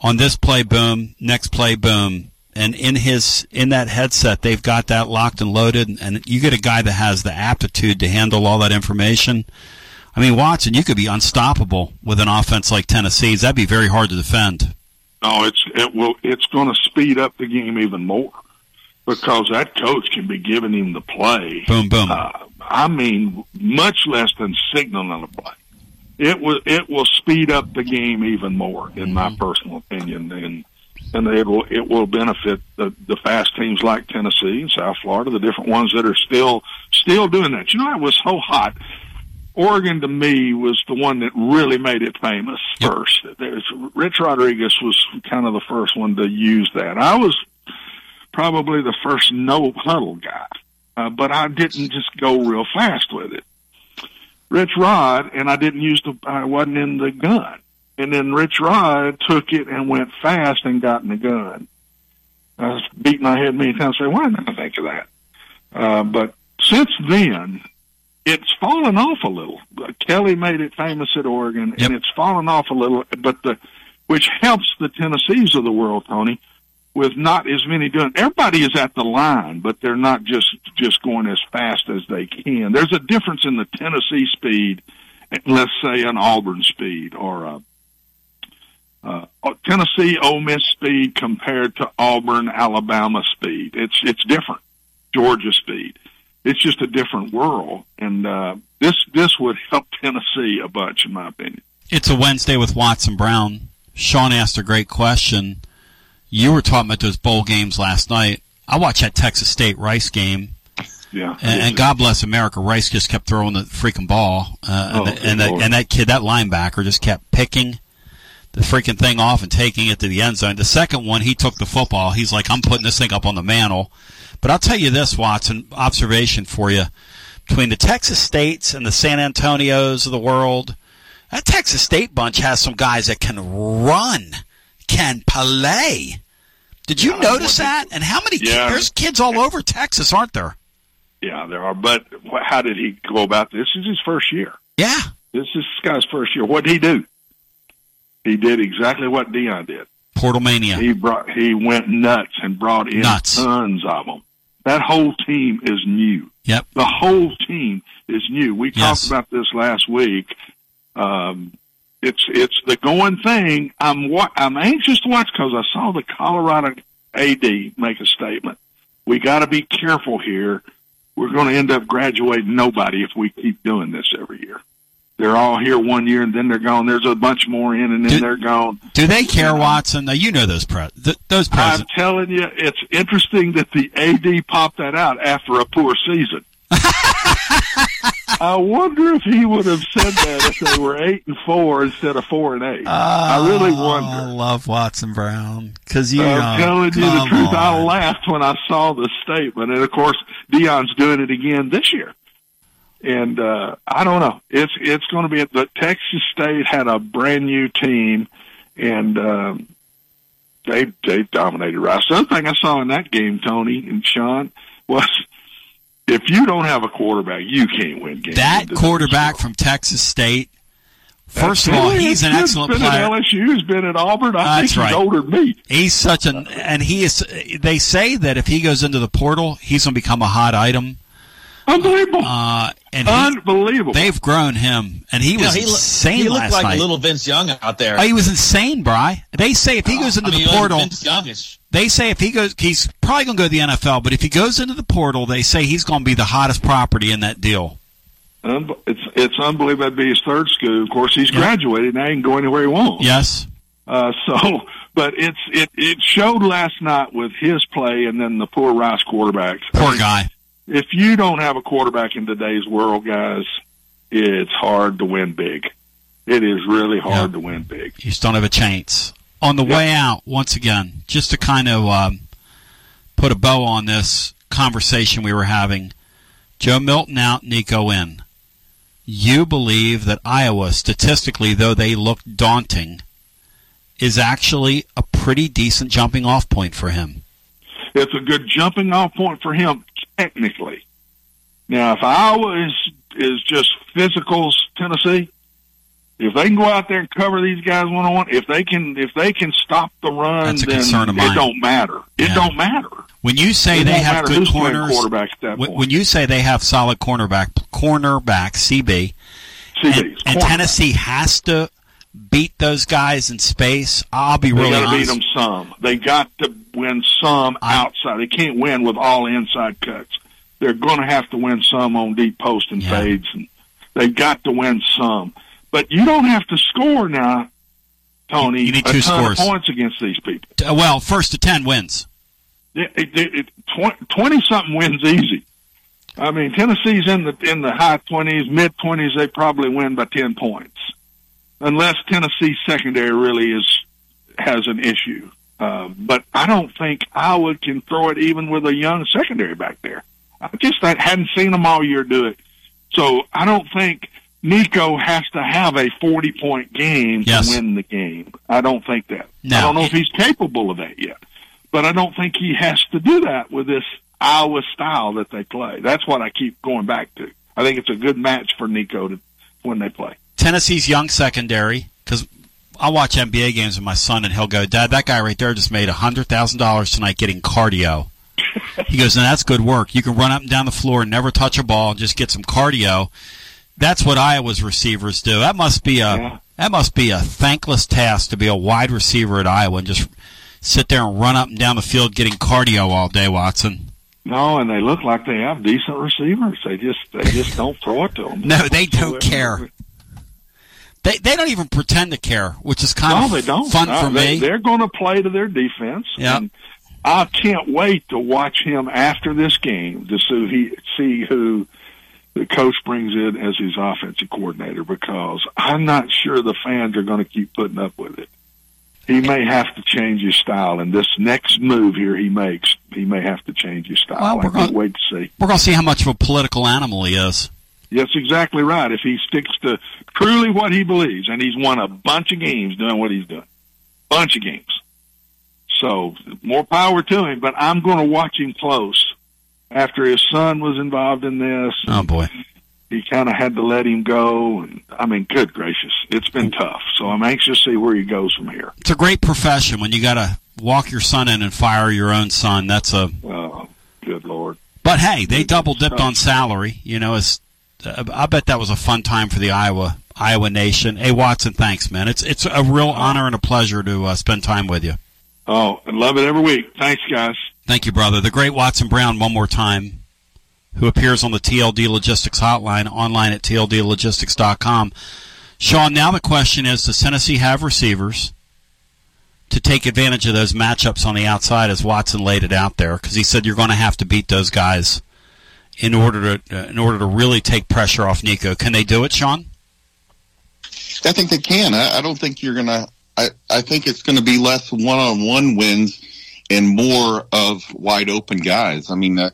On this play, boom. Next play, boom. And in his in that headset, they've got that locked and loaded. And you get a guy that has the aptitude to handle all that information. I mean, Watson, you could be unstoppable with an offense like Tennessee's. That'd be very hard to defend. No, it's it will it's going to speed up the game even more because that coach can be giving him the play. Boom, boom. Uh, I mean, much less than signaling a play. It will it will speed up the game even more, in my personal opinion, and and it will it will benefit the the fast teams like Tennessee and South Florida, the different ones that are still still doing that. You know, it was so hot. Oregon to me was the one that really made it famous first. There's Rich Rodriguez was kind of the first one to use that. I was probably the first no huddle guy, uh, but I didn't just go real fast with it. Rich Rod and I didn't use the I wasn't in the gun, and then Rich Rod took it and went fast and got in the gun. I was beating my head many times, saying, "Why didn't I think of that?" Uh, but since then, it's fallen off a little. Kelly made it famous at Oregon, and it's fallen off a little. But the which helps the Tennessees of the world, Tony, with not as many doing. Everybody is at the line, but they're not just just going as fast as they can. There's a difference in the Tennessee speed, let's say an Auburn speed or a uh, Tennessee Ole Miss speed compared to Auburn Alabama speed. It's it's different. Georgia speed. It's just a different world, and uh, this this would help Tennessee a bunch, in my opinion. It's a Wednesday with Watson Brown. Sean asked a great question. You were talking about those bowl games last night. I watched that Texas State Rice game, Yeah, and, and God bless America. Rice just kept throwing the freaking ball, uh, Oh, and, the, and, Lord. and that kid, that linebacker, just kept picking the freaking thing off and taking it to the end zone. The second one, he took the football. He's like, I'm putting this thing up on the mantle. But I'll tell you this, Watson, observation for you. Between the Texas States and the San Antonios of the world, that Texas State bunch has some guys that can run, can play. Did you notice that? And how many? Yeah. There's kids all over Texas, aren't there? Yeah, there are. But how did he go about this? This is his first year. Yeah. This is this guy's first year. What did he do? He did exactly what Deion did. Portal mania. He brought he went nuts and brought in Nuts. tons of them. That whole team is new. Yep. The whole team is new. We Yes. talked about this last week. Um, it's it's the going thing. I'm wa- I'm anxious to watch because I saw the Colorado AD make a statement. We got to be careful here. We're going to end up graduating nobody if we keep doing this every year. They're all here one year and then they're gone. There's a bunch more in and then they're gone. Do they care, Watson? Now you know those pres th- those I'm telling you, it's interesting that the AD popped that out after a poor season. I wonder if he would have said that if they were eight and four instead of four and eight. I really ah, wonder. I love Watson Brown because you. I'm know, telling you the truth. I laughed when I saw the statement, and of course, Deion's doing it again this year. And uh, I don't know. It's it's going to be. The Texas State had a brand new team, and um, they they dominated Rice. The other thing I saw in that game, Tony and Sean, was if you don't have a quarterback, you can't win games. That quarterback from Texas State. First of all, he's an excellent been player. At LSU, he's been at Auburn. I That's think he's right. older than me. He's such an, and he is. They say that if he goes into the portal, he's going to become a hot item. Unbelievable. Uh, and he- Unbelievable. They've grown him, and he You know, was he, look- insane he looked last like night. a little Vince Young out there. Oh, he was insane, Bry. They say if he goes into I mean, the he portal, Vince Youngish. they say if he goes, he's probably going to go to the NFL. But if he goes into the portal, they say he's going to be the hottest property in that deal. Um, it's it's unbelievable that'd be his third school. Of course, he's graduated now; he can go anywhere he wants. Yes. Uh, so, but it's it it showed last night with his play, and then the poor Rice quarterbacks. Poor guy. If you don't have a quarterback in today's world, guys, it's hard to win big. It is really hard to win big. You just don't have a chance. On the way out, once again, just to kind of um, put a bow on this conversation we were having, Joe Milton out, Nico in. You believe that Iowa, statistically, though they look daunting, is actually a pretty decent jumping off point for him. It's a good jumping off point for him technically. Now, if Iowa is is just physicals Tennessee, if they can go out there and cover these guys one on one, if they can if they can stop the run, That's a then concern of mine. it don't matter. It Yeah. don't matter. When you say It they have good corners, quarterback when, when you say they have solid cornerback, cornerback CB, and, and Tennessee has to beat those guys in space, I'll be They really got to beat them some. They got to win some outside. They can't win with all inside cuts. They're going to have to win some on deep post and fades, and they've got to win some. But you don't have to score now, Tony. You need a two scores. points against these people. Well, first to ten wins. It, it, it, twenty something wins easy. I mean, Tennessee's in the in the high twenties, mid twenties. They probably win by ten points, unless Tennessee secondary really is has an issue. Uh, but I don't think Iowa can throw it even with a young secondary back there. I just I hadn't seen them all year do it, so I don't think Nico has to have a forty point game Yes. to win the game. I don't think that. No. I don't know if he's capable of that yet but I don't think he has to do that with this Iowa style that they play. That's what I keep going back to. I think it's a good match for Nico to, when they play. Tennessee's young secondary, because I watch NBA games with my son, and he'll go, Dad, that guy right there just made $100,000 tonight getting cardio. he goes, and that's good work. You can run up and down the floor and never touch a ball and just get some cardio. That's what Iowa's receivers do. That must be a that must be a thankless task to be a wide receiver at Iowa and just sit there and run up and down the field getting cardio all day, Watson. No, and they look like they have decent receivers. They just they just don't throw it to them. No, they don't care. They they don't even pretend to care, which is kind no, of they don't. fun No, for they, me. They're going to play to their defense. Yeah. And I can't wait to watch him after this game to see he see who the coach brings in as his offensive coordinator because I'm not sure the fans are going to keep putting up with it. He may have to change his style, and this next move here he makes, he may have to change his style. Well, I we're can't gonna- wait to see. We're going to see how much of a political animal he is. That's exactly right. If he sticks to truly what he believes, and he's won a bunch of games doing what he's doing, bunch of games. So more power to him. But I'm going to watch him close. After his son was involved in this, Oh boy, he kind of had to let him go. And I mean, good gracious, it's been tough. So I'm anxious to see where he goes from here. it's a great profession when you got to walk your son in and fire your own son. That's a. Oh, good lord. But hey, they double dipped on salary. You know, it's. Uh, I bet that was a fun time for the Iowa Iowa nation. Hey Watson, thanks, man. It's it's a real honor and a pleasure to uh, spend time with you. Oh, I love it every week. Thanks, guys. Thank you, brother. The great Watson Brown, one more time, who appears on the TLD Logistics hotline online at tldlogistics.com. Sean, now the question is Does Tennessee have receivers to take advantage of those matchups on the outside as Watson laid it out there? Because he said you're going to have to beat those guys in order to uh, in order to really take pressure off Nico. Can they do it, Sean? I think they can. I, I don't think you're gonna. I, I think it's going to be less one-on-one wins and more of wide open guys. I mean, uh,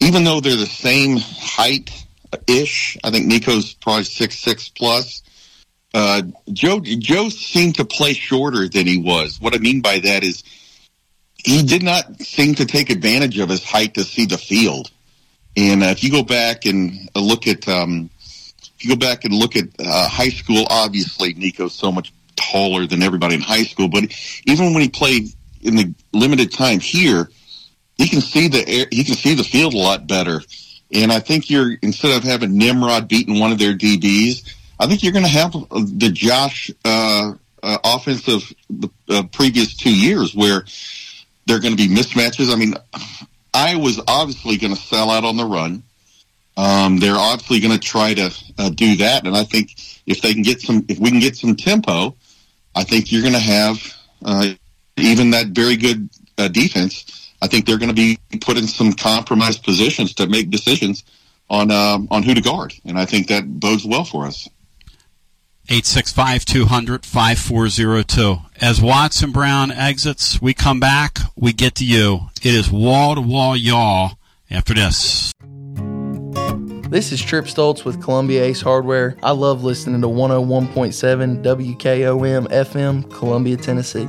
even though they're the same height ish, I think Nico's probably six six plus. Uh, Joe Joe seemed to play shorter than he was. What I mean by that is he did not seem to take advantage of his height to see the field. And uh, if you go back and uh, look at um, if you go back and look at uh, high school, obviously Nico's so much taller than everybody in high school. But even when he played in the limited time here, he can see the air, he can see the field a lot better. And I think you're instead of having Nimrod beating one of their DBs, I think you're going to have uh, the Josh uh, uh, offense of the uh, previous two years where they're going to be mismatches. I mean, I was obviously going to sell out on the run. Um, they're obviously going to try to uh, do that, and I think if they can get some, if we can get some tempo, I think you're going to have uh, even that very good uh, defense. I think they're going to be put in some compromised positions to make decisions on um, on who to guard, and I think that bodes well for us. 865 200 5402. As Watson Brown exits, we come back, we get to you. It is wall to wall y'all after this. This is Trip Stoltz with Columbia Ace Hardware. I love listening to 101.7 WKOM FM, Columbia, Tennessee.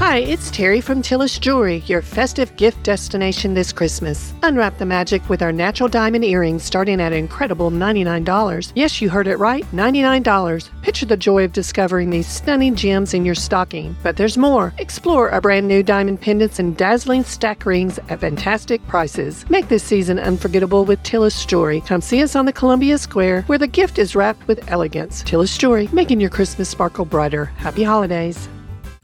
Hi, it's Terry from Tillis Jewelry, your festive gift destination this Christmas. Unwrap the magic with our natural diamond earrings starting at an incredible $99. Yes, you heard it right, $99. Picture the joy of discovering these stunning gems in your stocking. But there's more. Explore our brand new diamond pendants and dazzling stack rings at fantastic prices. Make this season unforgettable with Tillis Jewelry. Come see us on the Columbia Square where the gift is wrapped with elegance. Tillis Jewelry, making your Christmas sparkle brighter. Happy holidays.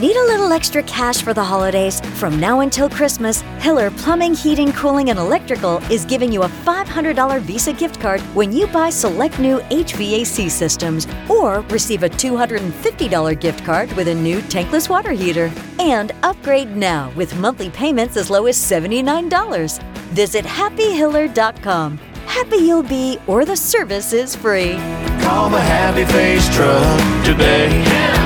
Need a little extra cash for the holidays? From now until Christmas, Hiller Plumbing, Heating, Cooling, and Electrical is giving you a $500 Visa gift card when you buy select new HVAC systems or receive a $250 gift card with a new tankless water heater. And upgrade now with monthly payments as low as $79. Visit happyhiller.com. Happy you'll be, or the service is free. Call the Happy Face Truck today.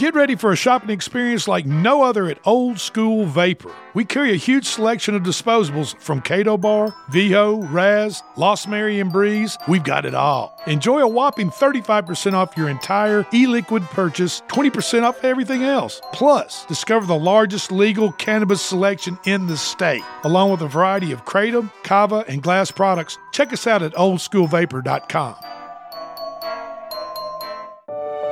Get ready for a shopping experience like no other at Old School Vapor. We carry a huge selection of disposables from Kado Bar, Vho, Raz, Lost Mary, and Breeze. We've got it all. Enjoy a whopping 35% off your entire e liquid purchase, 20% off everything else. Plus, discover the largest legal cannabis selection in the state, along with a variety of Kratom, Kava, and glass products. Check us out at oldschoolvapor.com.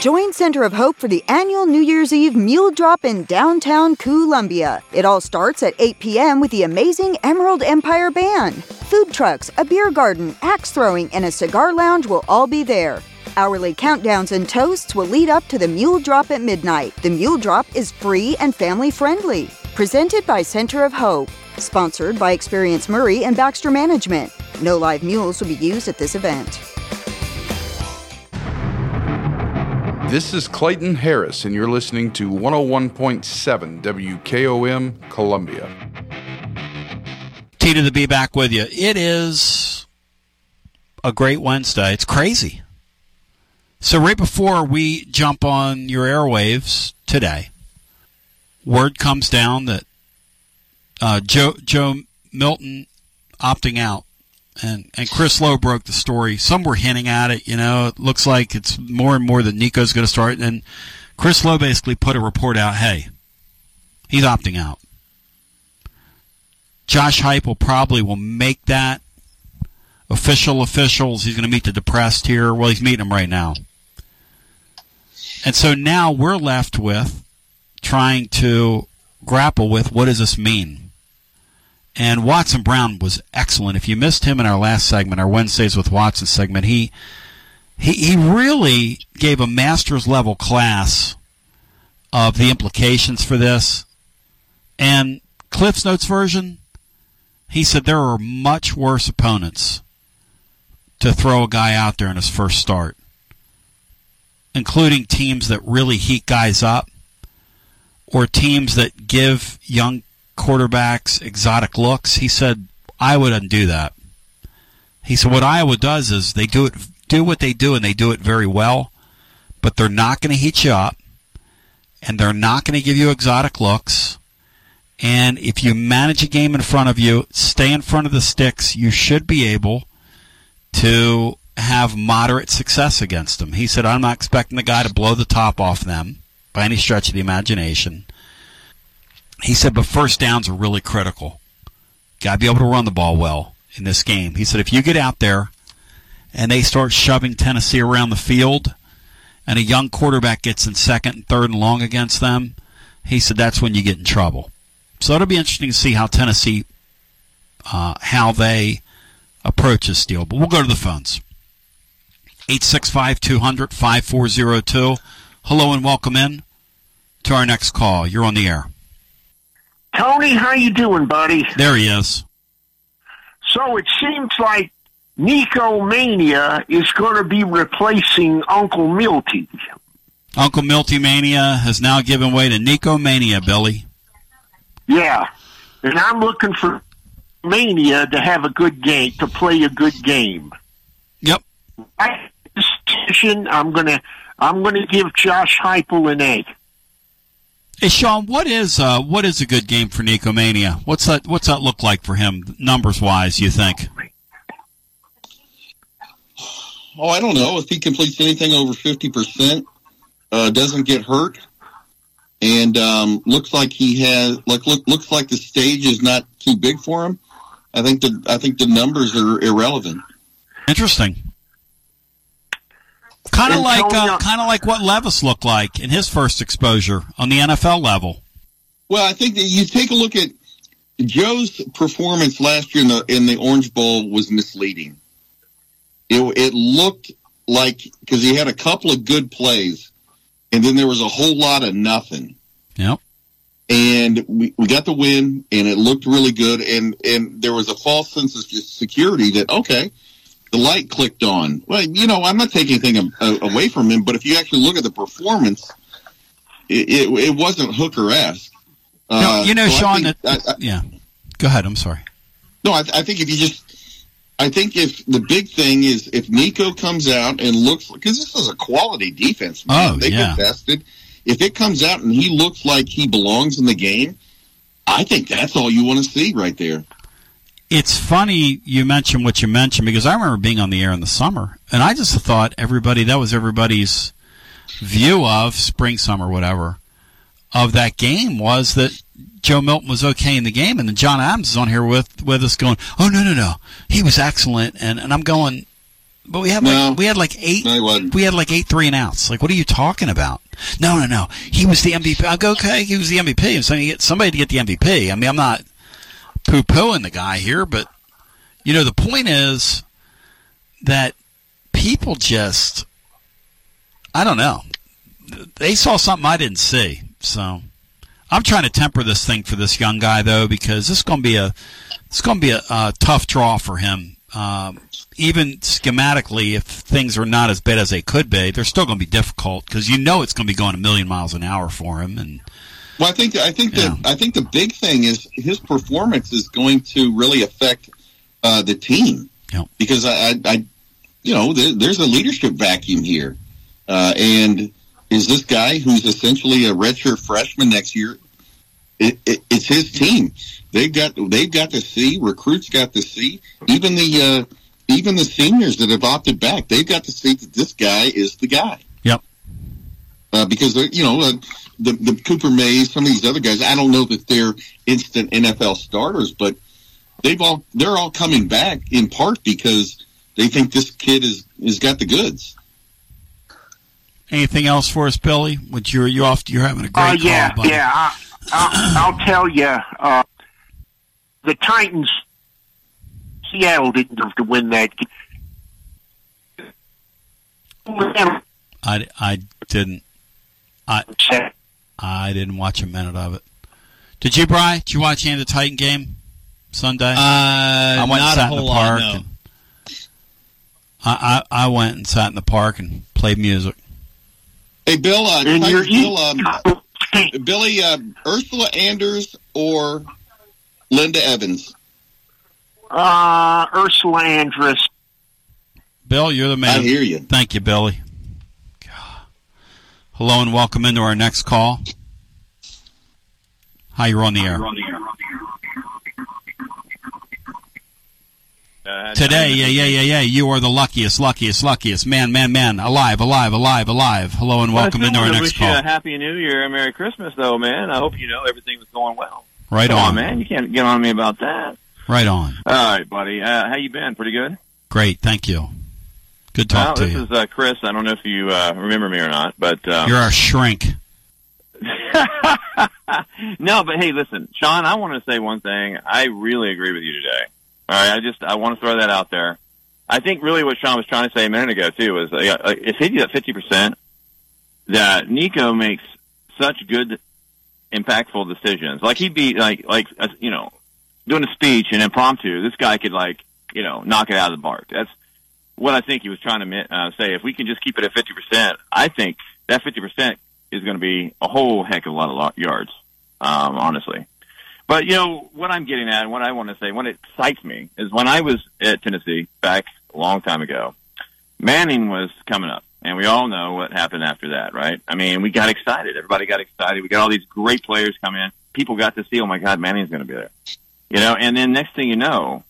Join Center of Hope for the annual New Year's Eve Mule Drop in downtown Columbia. It all starts at 8 p.m. with the amazing Emerald Empire Band. Food trucks, a beer garden, axe throwing, and a cigar lounge will all be there. Hourly countdowns and toasts will lead up to the Mule Drop at midnight. The Mule Drop is free and family friendly. Presented by Center of Hope. Sponsored by Experience Maury and Baxter Management. No live mules will be used at this event. This is Clayton Harris, and you're listening to 101.7 WKOM Columbia. T to the B back with you. It is a great Wednesday. It's crazy. So, right before we jump on your airwaves today, word comes down that uh, Joe, Joe Milton opting out and and Chris Low broke the story. Some were hinting at it. You know, it looks like it's more and more that Nico's going to start. And Chris Low basically put a report out. Hey, he's opting out. Josh Heupel probably will make that official. Officials. He's going to meet the depressed here. Well, he's meeting them right now. And so now we're left with trying to grapple with what does this mean and Watson Brown was excellent. If you missed him in our last segment, our Wednesdays with Watson segment, he he, he really gave a master's level class of the implications for this. And Cliff's Notes version, he said there are much worse opponents to throw a guy out there in his first start, including teams that really heat guys up or teams that give young quarterbacks exotic looks. He said, I wouldn't do that. He said, what Iowa does is they do it, do what they do, and they do it very well, but they're not going to heat you up, and they're not going to give you exotic looks. And if you manage a game in front of you, stay in front of the sticks, you should be able to have moderate success against them. He said, I'm not expecting the guy to blow the top off them by any stretch of the imagination. He said, but first downs are really critical. Got to be able to run the ball well in this game. He said, if you get out there and they start shoving Tennessee around the field and a young quarterback gets in second and third and long against them, he said that's when you get in trouble. So it'll be interesting to see how Tennessee, uh, how they approach this deal. But we'll go to the phones. 865 200 5402. Hello and welcome in to our next call. You're on the air. Tony, how you doing, buddy? There he is. So it seems like Nico Mania is going to be replacing Uncle Milty. Uncle Milty Mania has now given way to Nico Mania, Billy. Yeah, and I'm looking for Mania to have a good game, to play a good game. Yep. I. I'm gonna I'm gonna give Josh Heupel an A. Hey Sean, what is uh, what is a good game for Nico Mania? What's that What's that look like for him, numbers wise? You think? Oh, I don't know if he completes anything over fifty percent, uh, doesn't get hurt, and um, looks like he has like look looks like the stage is not too big for him. I think the I think the numbers are irrelevant. Interesting. Kind of like uh, kind of like what Levis looked like in his first exposure on the NFL level. Well, I think that you take a look at Joe's performance last year in the in the Orange Bowl was misleading. It it looked like because he had a couple of good plays, and then there was a whole lot of nothing. Yep. And we, we got the win, and it looked really good, and and there was a false sense of security that okay, the light clicked on. Well, you know, I'm not taking anything away from him, but if you actually look at the performance, it, it, it wasn't Hooker esque. Uh, no, you know, so Sean. think, that, I, I, yeah. Go ahead. I'm sorry. No, I, I think if you just, I think if the big thing is if Nico comes out and looks because this is a quality defense, man. Oh, They've yeah. invested. If it comes out and he looks like he belongs in the game, I think that's all you want to see right there. It's funny you mentioned what you mentioned because I remember being on the air in the summer, and I just thought everybody that was everybody's view of spring, summer, whatever of that game was that Joe Milton was okay in the game, and then John Adams is on here with with us going, "Oh no, no, no, he was excellent," and and I'm going, but we had like we had like eight No, we had like eight three and outs. Like, what are you talking about? No, no, no, he was the MVP. I go, okay, he was the MVP. I'm saying get somebody to get the MVP. I mean, I'm not poo pooing the guy here, but you know, the point is that people just, I don't know, they saw something I didn't see. So I'm trying to temper this thing for this young guy though, because this is going to be a, it's going to be a, a tough draw for him. Um, even schematically, if things are not as bad as they could be, they're still going to be difficult because you know it's going to be going a million miles an hour for him. And Well, I think I think the I think the big thing is his performance is going to really affect uh, the team because I, I, I you know, there, there's a leadership vacuum here, uh, and is this guy who's essentially a redshirt freshman next year? It, it, it's his team. They've got they've got to see recruits got to see even the uh, even the seniors that have opted back. They've got to see that this guy is the guy. Yep. Uh, because they're, you know uh, the the Cooper Mays, some of these other guys. I don't know that they're instant NFL starters, but they've all they're all coming back in part because they think this kid is is got the goods. anything else for us, Billy? Which you're you off? You're having a great Uh, yeah, call, buddy. yeah. I, I'll, I'll tell you, uh, the Titans, Seattle didn't have to win that game. I, I didn't. I I didn't watch a minute of it. Did you, Bry? Did you watch any of the Titan game Sunday? Uh, I went not and a sat whole in the lot, park. no. and I, I I went and sat in the park and played music. Hey, Bill, uh, And Titus, you're Bill um, Billy, uh, Ursula Andress or Linda Evans? Uh, Ursula Andress. Bill, you're the man. I hear you. Thank you, Billy. Hello and welcome into our next call. Hi, you're on the air. Today, yeah, yeah, yeah, yeah. You are the luckiest, luckiest, luckiest man, man, man, alive, alive, alive, alive. Hello and welcome into our to next wish you call. a happy New Year, and Merry Christmas, though, man. I hope you know everything was going well. Right Come on. on, man. You can't get on me about that. Right on. All right, buddy. Uh, how you been? Pretty good. Great, thank you. Good talk well, to this you. is uh, Chris. I don't know if you uh, remember me or not, but um, You're our shrink. no, but hey, listen, Sean. I want to say one thing. I really agree with you today. All right, I just I want to throw that out there. I think really what Sean was trying to say a minute ago too was uh, uh, if he at fifty percent, that Nico makes such good, impactful decisions. Like he'd be like like uh, you know doing a speech and impromptu. This guy could like you know knock it out of the park. That's what I think he was trying to uh, say. If we can just keep it at fifty percent, I think that fifty percent is going to be a whole heck of a lot of yards. Um, honestly. But you know what I'm getting at, and what I want to say, what excites me is when I was at Tennessee back a long time ago. Manning was coming up, and we all know what happened after that, right? I mean, we got excited. Everybody got excited. We got all these great players come in. People got to see, oh my God, Manning's going to be there, you know. And then next thing you know,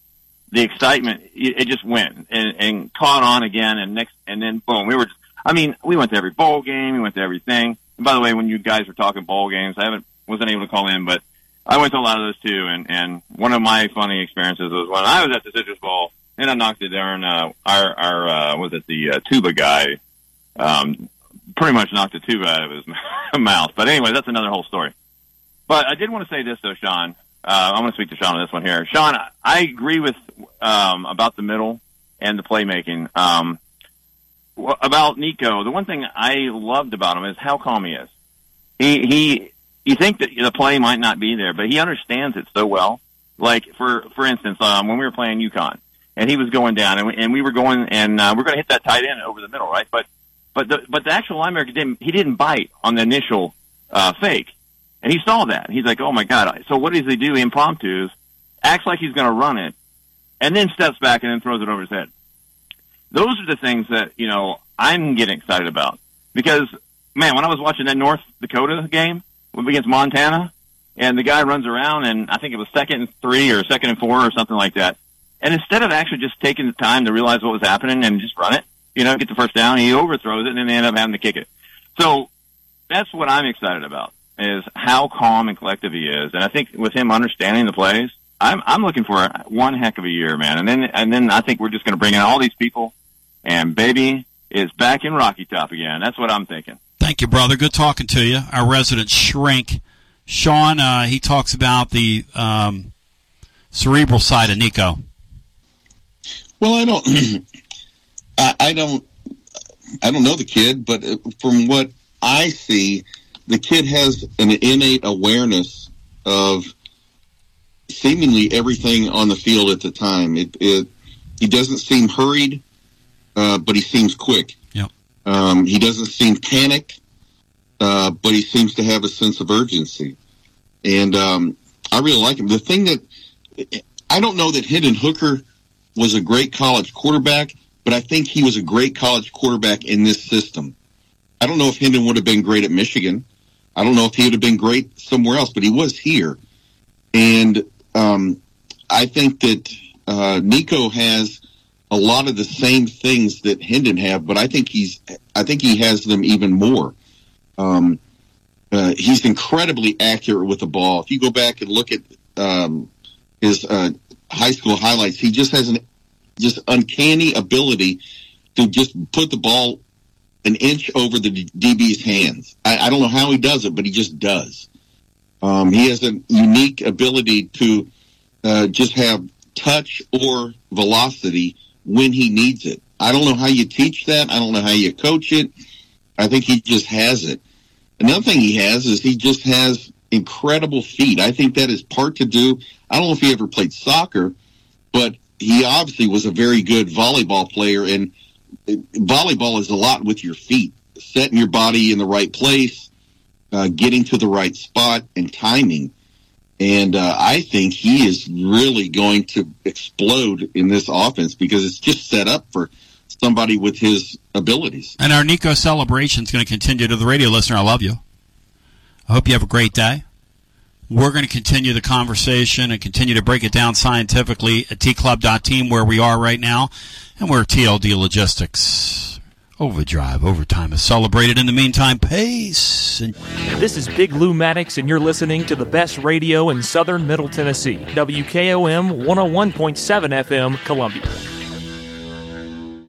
the excitement it, it just went and, and caught on again, and next and then boom, we were. Just, I mean, we went to every bowl game, we went to everything. And by the way, when you guys were talking bowl games, I haven't wasn't able to call in, but I went to a lot of those too. And and one of my funny experiences was when I was at the Citrus Bowl, and I knocked it down. Uh, our our uh, was it the uh, tuba guy? Um, pretty much knocked the tuba out of his mouth. But anyway, that's another whole story. But I did want to say this though, Sean. Uh, I'm going to speak to Sean on this one here. Sean, I agree with um, about the middle and the playmaking. Um, about Nico, the one thing I loved about him is how calm he is. He he. You think that the play might not be there, but he understands it so well. Like for for instance, um, when we were playing UConn, and he was going down, and we, and we were going, and uh, we're going to hit that tight end over the middle, right? But but the but the actual linebacker didn't he didn't bite on the initial uh, fake, and he saw that. He's like, oh my god! So what does he do? Impromptus, acts like he's going to run it, and then steps back and then throws it over his head. Those are the things that you know I'm getting excited about because man, when I was watching that North Dakota game against Montana, and the guy runs around, and I think it was second and three or second and four or something like that. And instead of actually just taking the time to realize what was happening and just run it, you know, get the first down, he overthrows it, and then they end up having to kick it. So that's what I'm excited about is how calm and collective he is. And I think with him understanding the plays, I'm I'm looking for one heck of a year, man. And then and then I think we're just going to bring in all these people, and baby is back in Rocky Top again. That's what I'm thinking. Thank you, brother. Good talking to you. Our resident shrink, Sean. Uh, he talks about the um, cerebral side of Nico. Well, I don't, I, I don't, I don't know the kid, but uh, from what I see, the kid has an innate awareness of seemingly everything on the field at the time. It, it he doesn't seem hurried, uh, but he seems quick. Yep. Um, he doesn't seem panicked, uh, but he seems to have a sense of urgency, and um, I really like him. The thing that I don't know that Hendon Hooker was a great college quarterback, but I think he was a great college quarterback in this system. I don't know if Hendon would have been great at Michigan. I don't know if he would have been great somewhere else, but he was here. And um, I think that uh, Nico has a lot of the same things that Hendon have, but I think he's I think he has them even more. Um, uh, he's incredibly accurate with the ball. If you go back and look at um, his uh, high school highlights, he just has an just uncanny ability to just put the ball an inch over the DB's hands. I, I don't know how he does it, but he just does. Um, he has a unique ability to uh, just have touch or velocity when he needs it. I don't know how you teach that. I don't know how you coach it. I think he just has it. Another thing he has is he just has incredible feet. I think that is part to do. I don't know if he ever played soccer, but he obviously was a very good volleyball player. And volleyball is a lot with your feet, setting your body in the right place, uh, getting to the right spot, and timing. And uh, I think he is really going to explode in this offense because it's just set up for somebody with his abilities. And our Nico celebration is going to continue to the radio listener. I love you. I hope you have a great day. We're going to continue the conversation and continue to break it down scientifically at tclub.team where we are right now and where TLD Logistics Overdrive Overtime is celebrated. In the meantime, pace. And- this is Big Lou Maddox, and you're listening to the best radio in southern Middle Tennessee. WKOM 101.7 FM, Columbia.